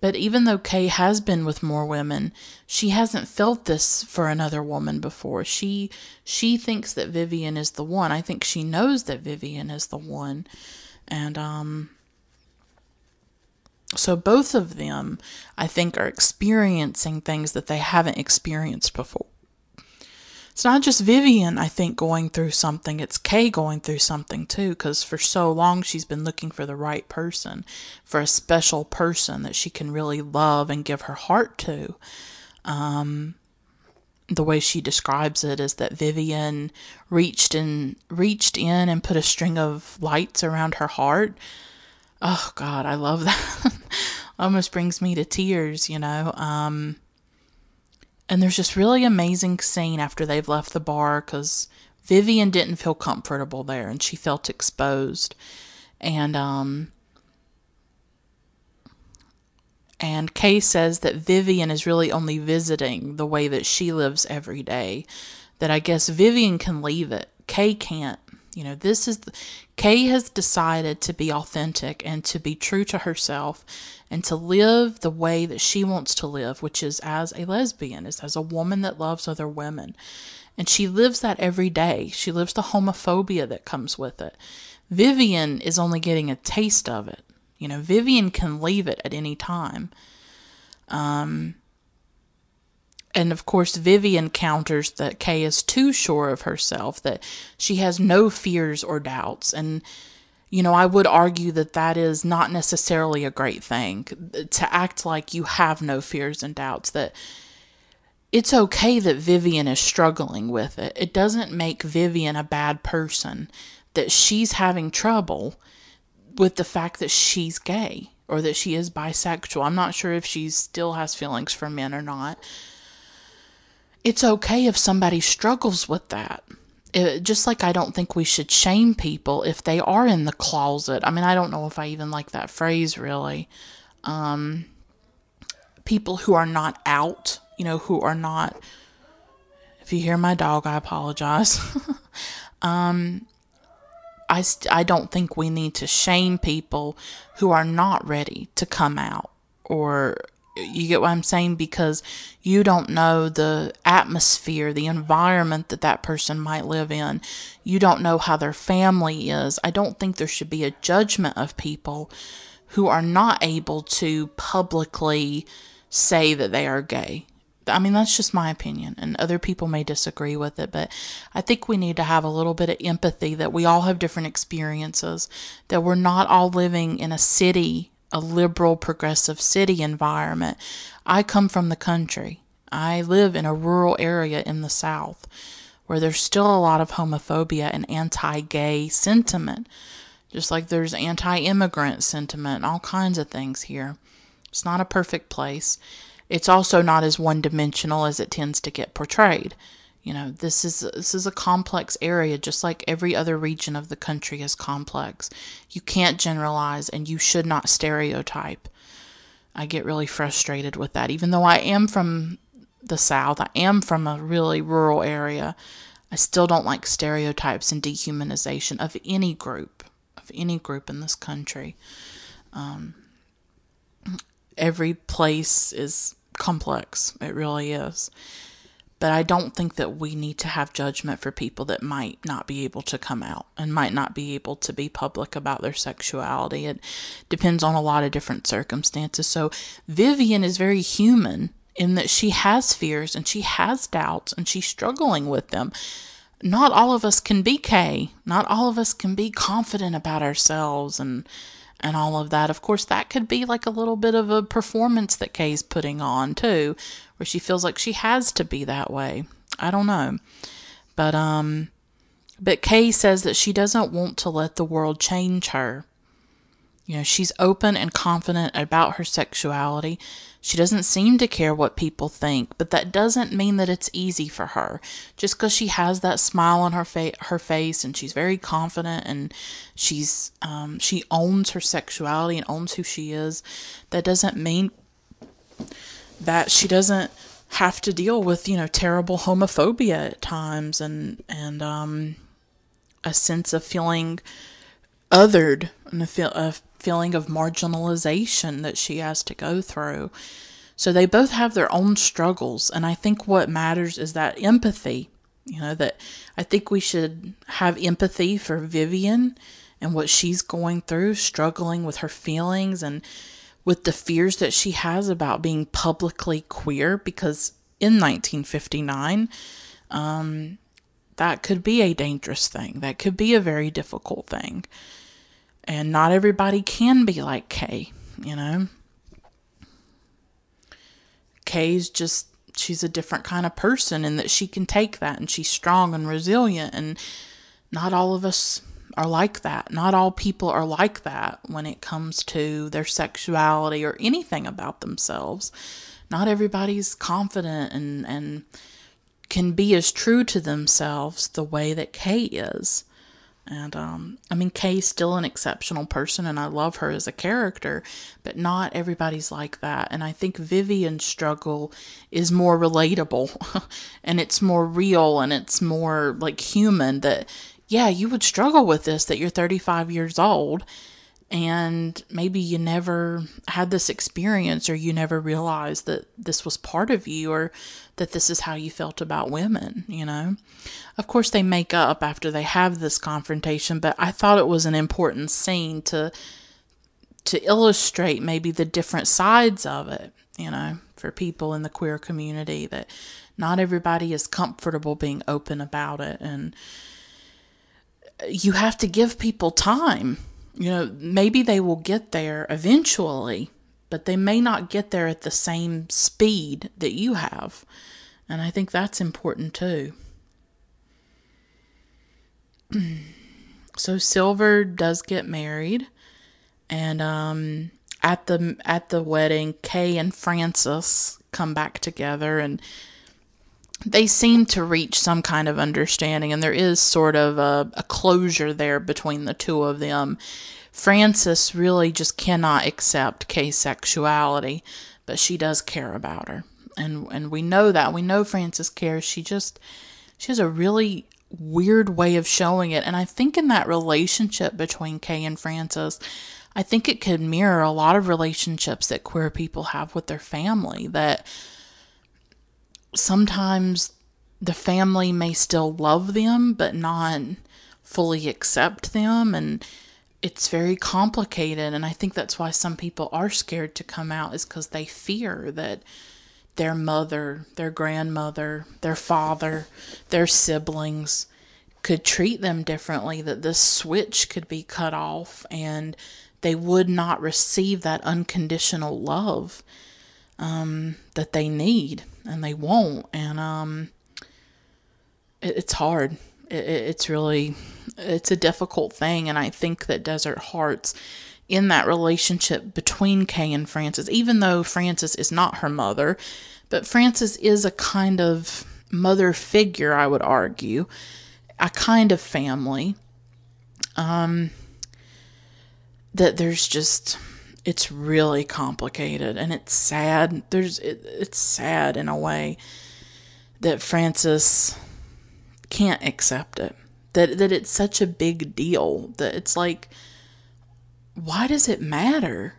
but even though Kay has been with more women, she hasn't felt this for another woman before. She she thinks that Vivian is the one. I think she knows that Vivian is the one. And um so both of them I think are experiencing things that they haven't experienced before it's not just Vivian, I think, going through something. It's Kay going through something too, because for so long she's been looking for the right person, for a special person that she can really love and give her heart to. Um, the way she describes it is that Vivian reached in reached in and put a string of lights around her heart oh God, I love that. Almost brings me to tears, you know. Um, and there's this really amazing scene after they've left the bar because Vivian didn't feel comfortable there and she felt exposed. And um, and Kay says that Vivian is really only visiting the way that she lives every day. That I guess Vivian can leave it. Kay can't. You know, this is the, Kay has decided to be authentic and to be true to herself and to live the way that she wants to live, which is as a lesbian, is as a woman that loves other women. And she lives that every day. She lives the homophobia that comes with it. Vivian is only getting a taste of it. You know, Vivian can leave it at any time. Um, and of course, Vivian counters that Kay is too sure of herself, that she has no fears or doubts. And, you know, I would argue that that is not necessarily a great thing to act like you have no fears and doubts, that it's okay that Vivian is struggling with it. It doesn't make Vivian a bad person, that she's having trouble with the fact that she's gay or that she is bisexual. I'm not sure if she still has feelings for men or not. It's okay if somebody struggles with that. It, just like I don't think we should shame people if they are in the closet. I mean, I don't know if I even like that phrase really. Um, people who are not out, you know, who are not. If you hear my dog, I apologize. um, I, st- I don't think we need to shame people who are not ready to come out or you get what I'm saying because you don't know the atmosphere, the environment that that person might live in. You don't know how their family is. I don't think there should be a judgment of people who are not able to publicly say that they are gay. I mean, that's just my opinion, and other people may disagree with it, but I think we need to have a little bit of empathy that we all have different experiences, that we're not all living in a city, a liberal, progressive city environment. I come from the country. I live in a rural area in the South where there's still a lot of homophobia and anti gay sentiment, just like there's anti immigrant sentiment all kinds of things here. It's not a perfect place it's also not as one dimensional as it tends to get portrayed. You know, this is this is a complex area just like every other region of the country is complex. You can't generalize and you should not stereotype. I get really frustrated with that even though I am from the south, I am from a really rural area. I still don't like stereotypes and dehumanization of any group, of any group in this country. Um, every place is complex. It really is. But I don't think that we need to have judgment for people that might not be able to come out and might not be able to be public about their sexuality. It depends on a lot of different circumstances. So Vivian is very human in that she has fears and she has doubts and she's struggling with them. Not all of us can be Kay. Not all of us can be confident about ourselves and and all of that. Of course, that could be like a little bit of a performance that Kay's putting on too, where she feels like she has to be that way. I don't know. But um but Kay says that she doesn't want to let the world change her. You know, she's open and confident about her sexuality. She doesn't seem to care what people think, but that doesn't mean that it's easy for her. Just because she has that smile on her fa- her face and she's very confident and she's um, she owns her sexuality and owns who she is, that doesn't mean that she doesn't have to deal with you know terrible homophobia at times and and um, a sense of feeling othered and a, feel, a feeling of marginalization that she has to go through. So they both have their own struggles. And I think what matters is that empathy. You know, that I think we should have empathy for Vivian and what she's going through, struggling with her feelings and with the fears that she has about being publicly queer, because in 1959, um, that could be a dangerous thing. That could be a very difficult thing. And not everybody can be like Kay, you know? Kay's just, she's a different kind of person in that she can take that and she's strong and resilient. And not all of us are like that. Not all people are like that when it comes to their sexuality or anything about themselves. Not everybody's confident and, and can be as true to themselves the way that Kay is. And um, I mean, Kay's still an exceptional person, and I love her as a character, but not everybody's like that. And I think Vivian's struggle is more relatable, and it's more real, and it's more like human. That yeah, you would struggle with this. That you're 35 years old, and maybe you never had this experience or you never realized that this was part of you or that this is how you felt about women, you know. Of course they make up after they have this confrontation, but I thought it was an important scene to to illustrate maybe the different sides of it, you know, for people in the queer community that not everybody is comfortable being open about it and you have to give people time you know, maybe they will get there eventually, but they may not get there at the same speed that you have. And I think that's important too. so Silver does get married and um, at the at the wedding Kay and Frances come back together and they seem to reach some kind of understanding, and there is sort of a, a closure there between the two of them. Frances really just cannot accept Kay's sexuality, but she does care about her. And and we know that. We know Frances cares. She just she has a really weird way of showing it. And I think in that relationship between Kay and Frances, I think it could mirror a lot of relationships that queer people have with their family that sometimes the family may still love them but not fully accept them and it's very complicated and i think that's why some people are scared to come out is because they fear that their mother their grandmother their father their siblings could treat them differently that this switch could be cut off and they would not receive that unconditional love um, that they need and they won't. And um, it, it's hard. It, it's really it's a difficult thing, and I think that Desert Hearts in that relationship between Kay and Frances, even though Frances is not her mother, but Frances is a kind of mother figure, I would argue, a kind of family. Um, that there's just it's really complicated and it's sad. There's it, it's sad in a way that Frances can't accept it. That that it's such a big deal that it's like why does it matter?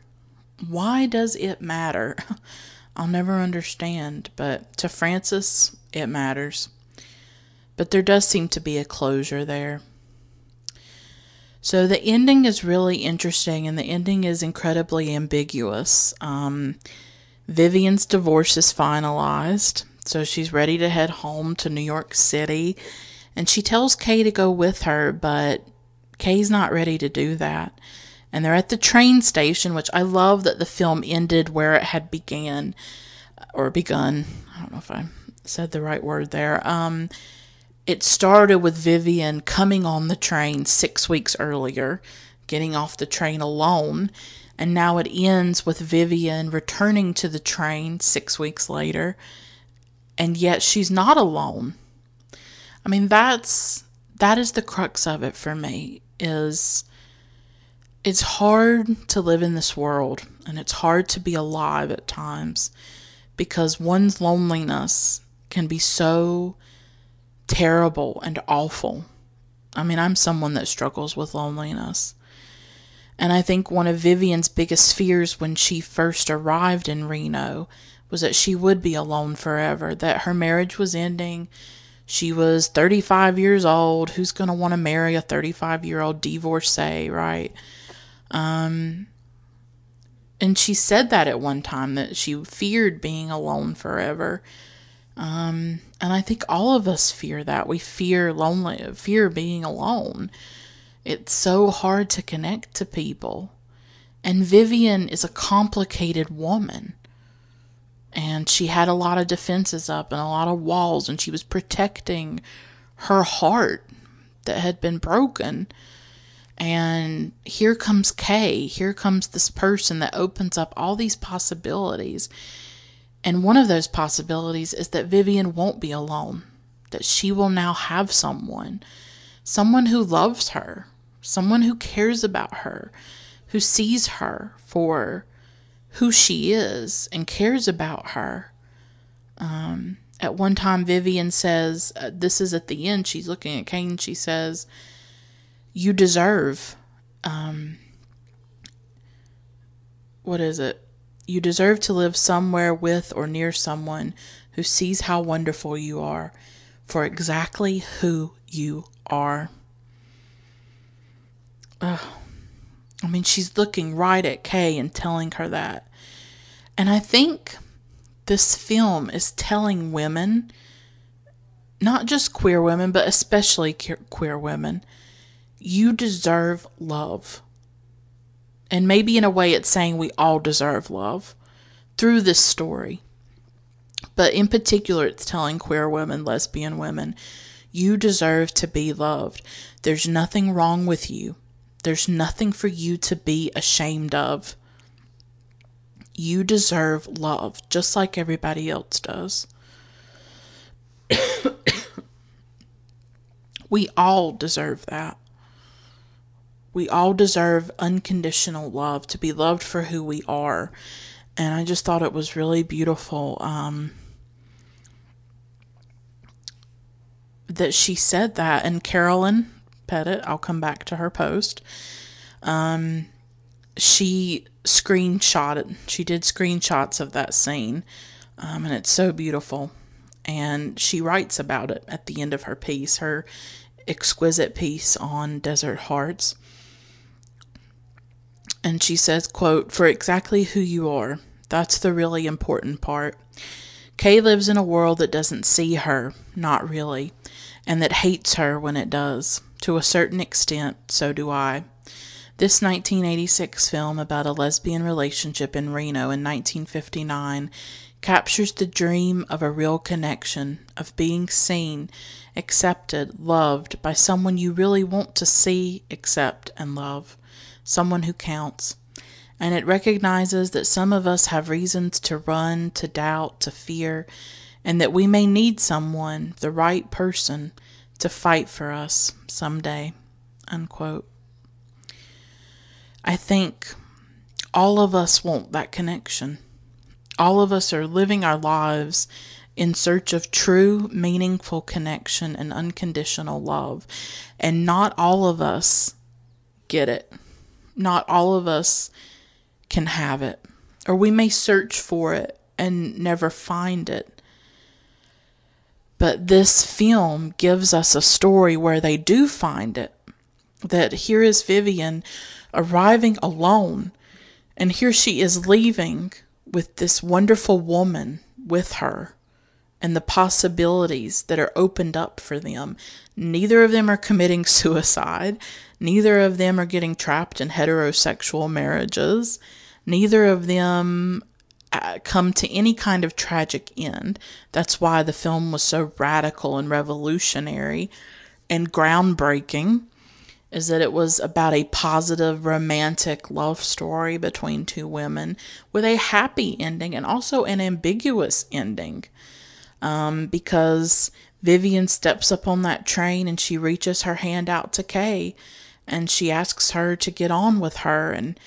Why does it matter? I'll never understand, but to Frances it matters. But there does seem to be a closure there. So the ending is really interesting, and the ending is incredibly ambiguous. Um, Vivian's divorce is finalized, so she's ready to head home to New York City, and she tells Kay to go with her, but Kay's not ready to do that. And they're at the train station, which I love that the film ended where it had began or begun. I don't know if I said the right word there. Um, it started with Vivian coming on the train six weeks earlier, getting off the train alone, and now it ends with Vivian returning to the train six weeks later, and yet she's not alone. I mean, that's that is the crux of it for me is it's hard to live in this world and it's hard to be alive at times because one's loneliness can be so terrible and awful. I mean, I'm someone that struggles with loneliness. And I think one of Vivian's biggest fears when she first arrived in Reno was that she would be alone forever, that her marriage was ending. She was 35 years old. Who's going to want to marry a 35 year old divorcee, right? Um, and she said that at one time that she feared being alone forever. Um, and I think all of us fear that. We fear lonely, fear being alone. It's so hard to connect to people. And Vivian is a complicated woman. And she had a lot of defenses up and a lot of walls, and she was protecting her heart that had been broken. And here comes Kay. Here comes this person that opens up all these possibilities. And one of those possibilities is that Vivian won't be alone, that she will now have someone, someone who loves her, someone who cares about her, who sees her for who she is and cares about her. Um, at one time, Vivian says, uh, This is at the end, she's looking at Kane, she says, You deserve, um, what is it? You deserve to live somewhere with or near someone who sees how wonderful you are for exactly who you are. Ugh. I mean, she's looking right at Kay and telling her that. And I think this film is telling women, not just queer women, but especially queer women, you deserve love. And maybe in a way, it's saying we all deserve love through this story. But in particular, it's telling queer women, lesbian women, you deserve to be loved. There's nothing wrong with you. There's nothing for you to be ashamed of. You deserve love just like everybody else does. we all deserve that. We all deserve unconditional love, to be loved for who we are. And I just thought it was really beautiful um, that she said that. And Carolyn Petit, I'll come back to her post. Um, she screenshotted, she did screenshots of that scene, um, and it's so beautiful. And she writes about it at the end of her piece, her exquisite piece on Desert Hearts. And she says, quote, For exactly who you are, that's the really important part. Kay lives in a world that doesn't see her, not really, and that hates her when it does. To a certain extent, so do I. This 1986 film about a lesbian relationship in Reno in 1959 captures the dream of a real connection, of being seen, accepted, loved by someone you really want to see, accept, and love, someone who counts. And it recognizes that some of us have reasons to run, to doubt, to fear, and that we may need someone, the right person, to fight for us someday. Unquote. I think all of us want that connection. All of us are living our lives in search of true, meaningful connection and unconditional love. And not all of us get it. Not all of us can have it. Or we may search for it and never find it. But this film gives us a story where they do find it. That here is Vivian arriving alone. And here she is leaving with this wonderful woman with her and the possibilities that are opened up for them. Neither of them are committing suicide. Neither of them are getting trapped in heterosexual marriages. Neither of them uh, come to any kind of tragic end. That's why the film was so radical and revolutionary and groundbreaking is that it was about a positive romantic love story between two women with a happy ending and also an ambiguous ending. Um, because Vivian steps up on that train and she reaches her hand out to Kay and she asks her to get on with her and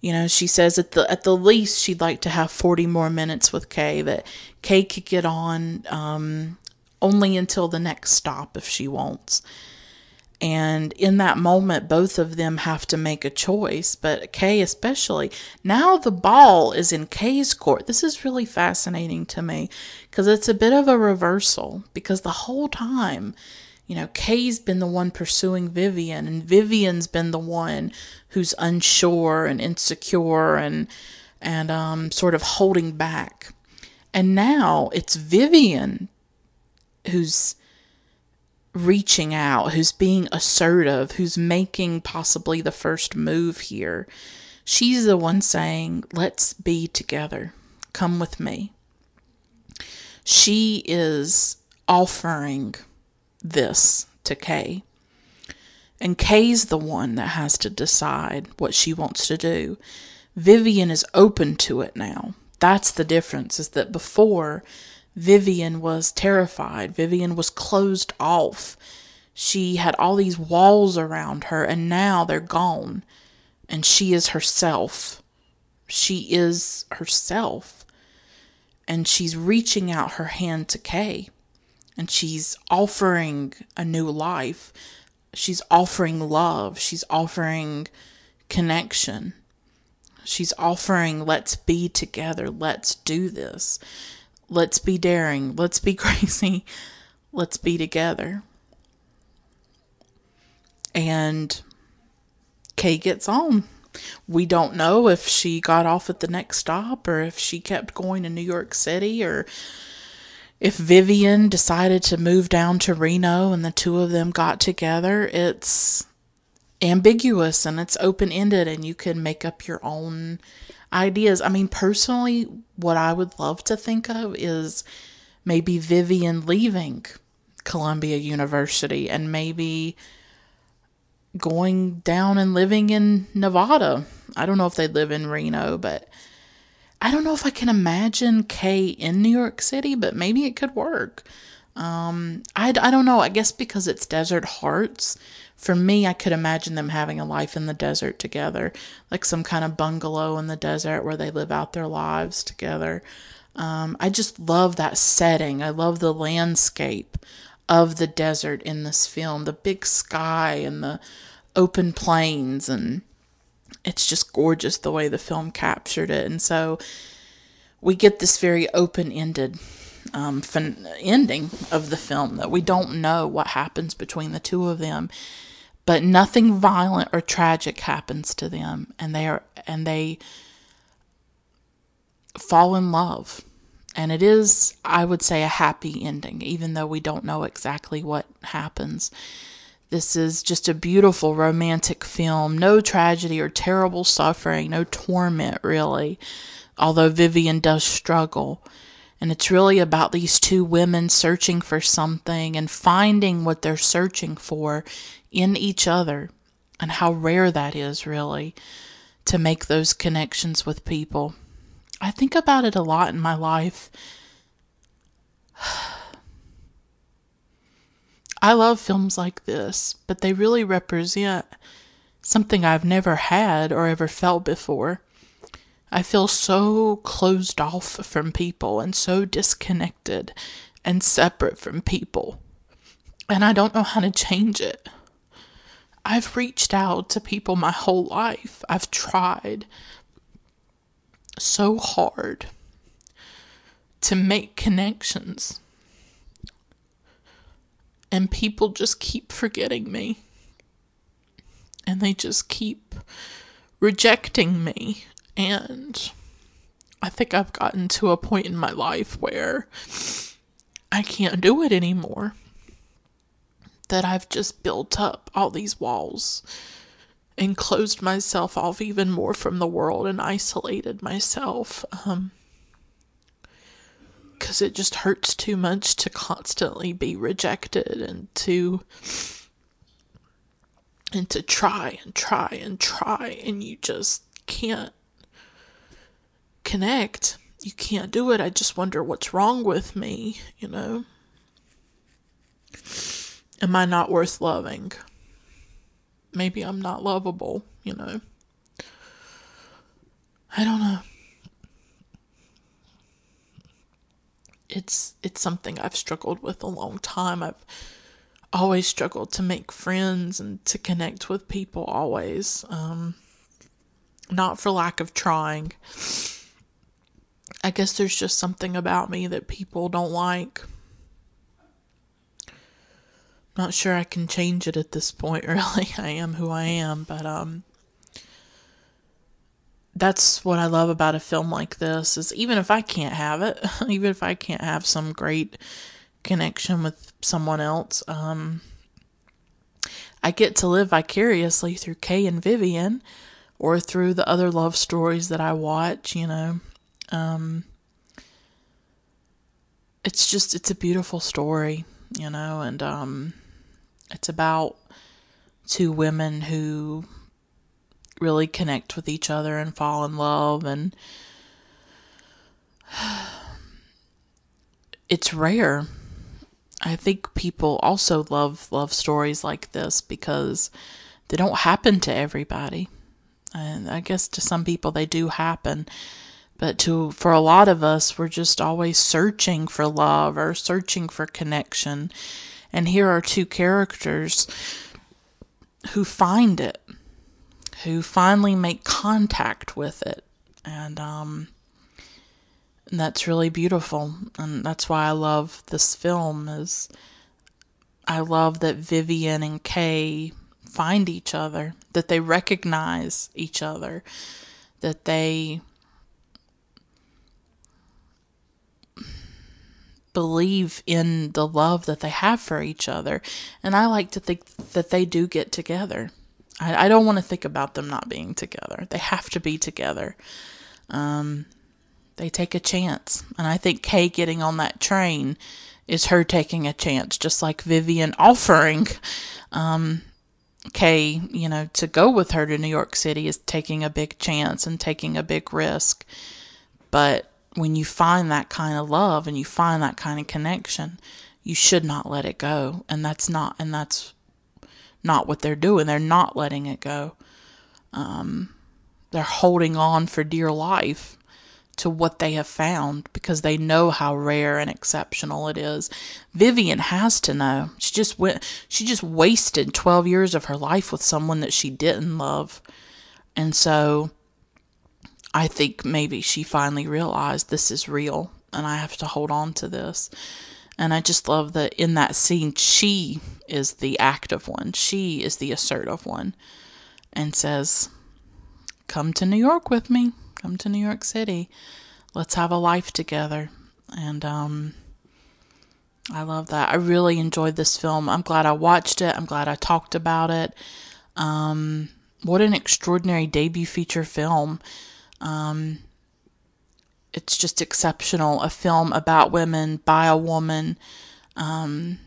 you know she says at the at the least she'd like to have 40 more minutes with Kay that Kay could get on um, only until the next stop if she wants and in that moment, both of them have to make a choice, but Kay especially. Now the ball is in Kay's court. This is really fascinating to me because it's a bit of a reversal because the whole time, you know, Kay's been the one pursuing Vivian, and Vivian's been the one who's unsure and insecure and and um, sort of holding back. And now it's Vivian who's reaching out, who's being assertive, who's making possibly the first move here. She's the one saying, Let's be together. Come with me. She is offering this to Kay. And Kay's the one that has to decide what she wants to do. Vivian is open to it now. That's the difference, is that before Vivian was terrified, Vivian was closed off. She had all these walls around her, and now they're gone. And she is herself. She is herself. And she's reaching out her hand to Kay. And she's offering a new life. She's offering love. She's offering connection. She's offering, let's be together. Let's do this. Let's be daring. Let's be crazy. Let's be together. And Kay gets on. We don't know if she got off at the next stop or if she kept going to New York City or if Vivian decided to move down to Reno and the two of them got together. It's ambiguous and it's open ended and you can make up your own ideas. I mean, personally, what I would love to think of is maybe Vivian leaving Columbia University and maybe going down and living in Nevada. I don't know if they live in Reno, but I don't know if I can imagine Kay in New York City, but maybe it could work. Um, I, I don't know. I guess because it's Desert Hearts, for me, I could imagine them having a life in the desert together, like some kind of bungalow in the desert where they live out their lives together. Um, I just love that setting. I love the landscape of the desert in this film, the big sky and the open plains, and it's just gorgeous the way the film captured it. And so we get this very open ended um, fin- ending of the film that we don't know what happens between the two of them but nothing violent or tragic happens to them and they are and they fall in love and it is i would say a happy ending even though we don't know exactly what happens this is just a beautiful romantic film no tragedy or terrible suffering no torment really although vivian does struggle and it's really about these two women searching for something and finding what they're searching for in each other, and how rare that is, really, to make those connections with people. I think about it a lot in my life. I love films like this, but they really represent something I've never had or ever felt before. I feel so closed off from people and so disconnected and separate from people. And I don't know how to change it. I've reached out to people my whole life. I've tried so hard to make connections. And people just keep forgetting me. And they just keep rejecting me and I think I've gotten to a point in my life where I can't do it anymore. That I've just built up all these walls and closed myself off even more from the world and isolated myself. Um, because it just hurts too much to constantly be rejected and to and to try and try and try and you just can't connect. You can't do it. I just wonder what's wrong with me, you know? Am I not worth loving? Maybe I'm not lovable, you know? I don't know. It's it's something I've struggled with a long time. I've always struggled to make friends and to connect with people always. Um, not for lack of trying I guess there's just something about me that people don't like. Not sure I can change it at this point, really. I am who I am, but um that's what I love about a film like this is even if I can't have it, even if I can't have some great connection with someone else, um I get to live vicariously through Kay and Vivian or through the other love stories that I watch, you know. Um, it's just it's a beautiful story, you know, and um, it's about two women who really connect with each other and fall in love and it's rare. I think people also love love stories like this because they don't happen to everybody. And I guess to some people they do happen, but to for a lot of us we're just always searching for love or searching for connection. And here are two characters who find it, who finally make contact with it. And um that's really beautiful and that's why I love this film is I love that Vivian and Kay find each other, that they recognize each other, that they believe in the love that they have for each other. And I like to think that they do get together. I, I don't want to think about them not being together. They have to be together. Um, they take a chance. And I think Kay getting on that train is her taking a chance, just like Vivian offering um, Kay, you know, to go with her to New York City is taking a big chance and taking a big risk. But when you find that kind of love and you find that kind of connection, you should not let it go. And that's not, and that's not what they're doing. They're not letting it go. Um, they're holding on for dear life to what they have found because they know how rare and exceptional it is. Vivian has to know. She just went she just wasted 12 years of her life with someone that she didn't love. And so I think maybe she finally realized this is real and I have to hold on to this. And I just love that in that scene she is the active one. She is the assertive one and says, "Come to New York with me." come to New York City. Let's have a life together. And um, I love that. I really enjoyed this film. I'm glad I watched it. I'm glad I talked about it. Um, what an extraordinary debut feature film. Um, it's just exceptional. A film about women by a woman um,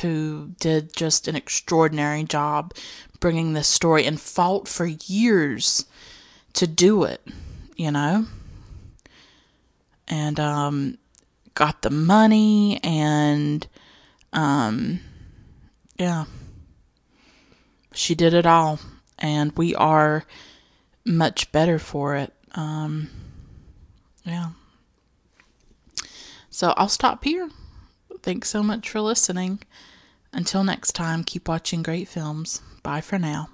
who did just an extraordinary job bringing this story and fought for years to do it you know, and um, got the money and um, yeah, she did it all, and we are much better for it. Um, yeah. So I'll stop here. Thanks so much for listening. Until next time, keep watching great films. Bye for now.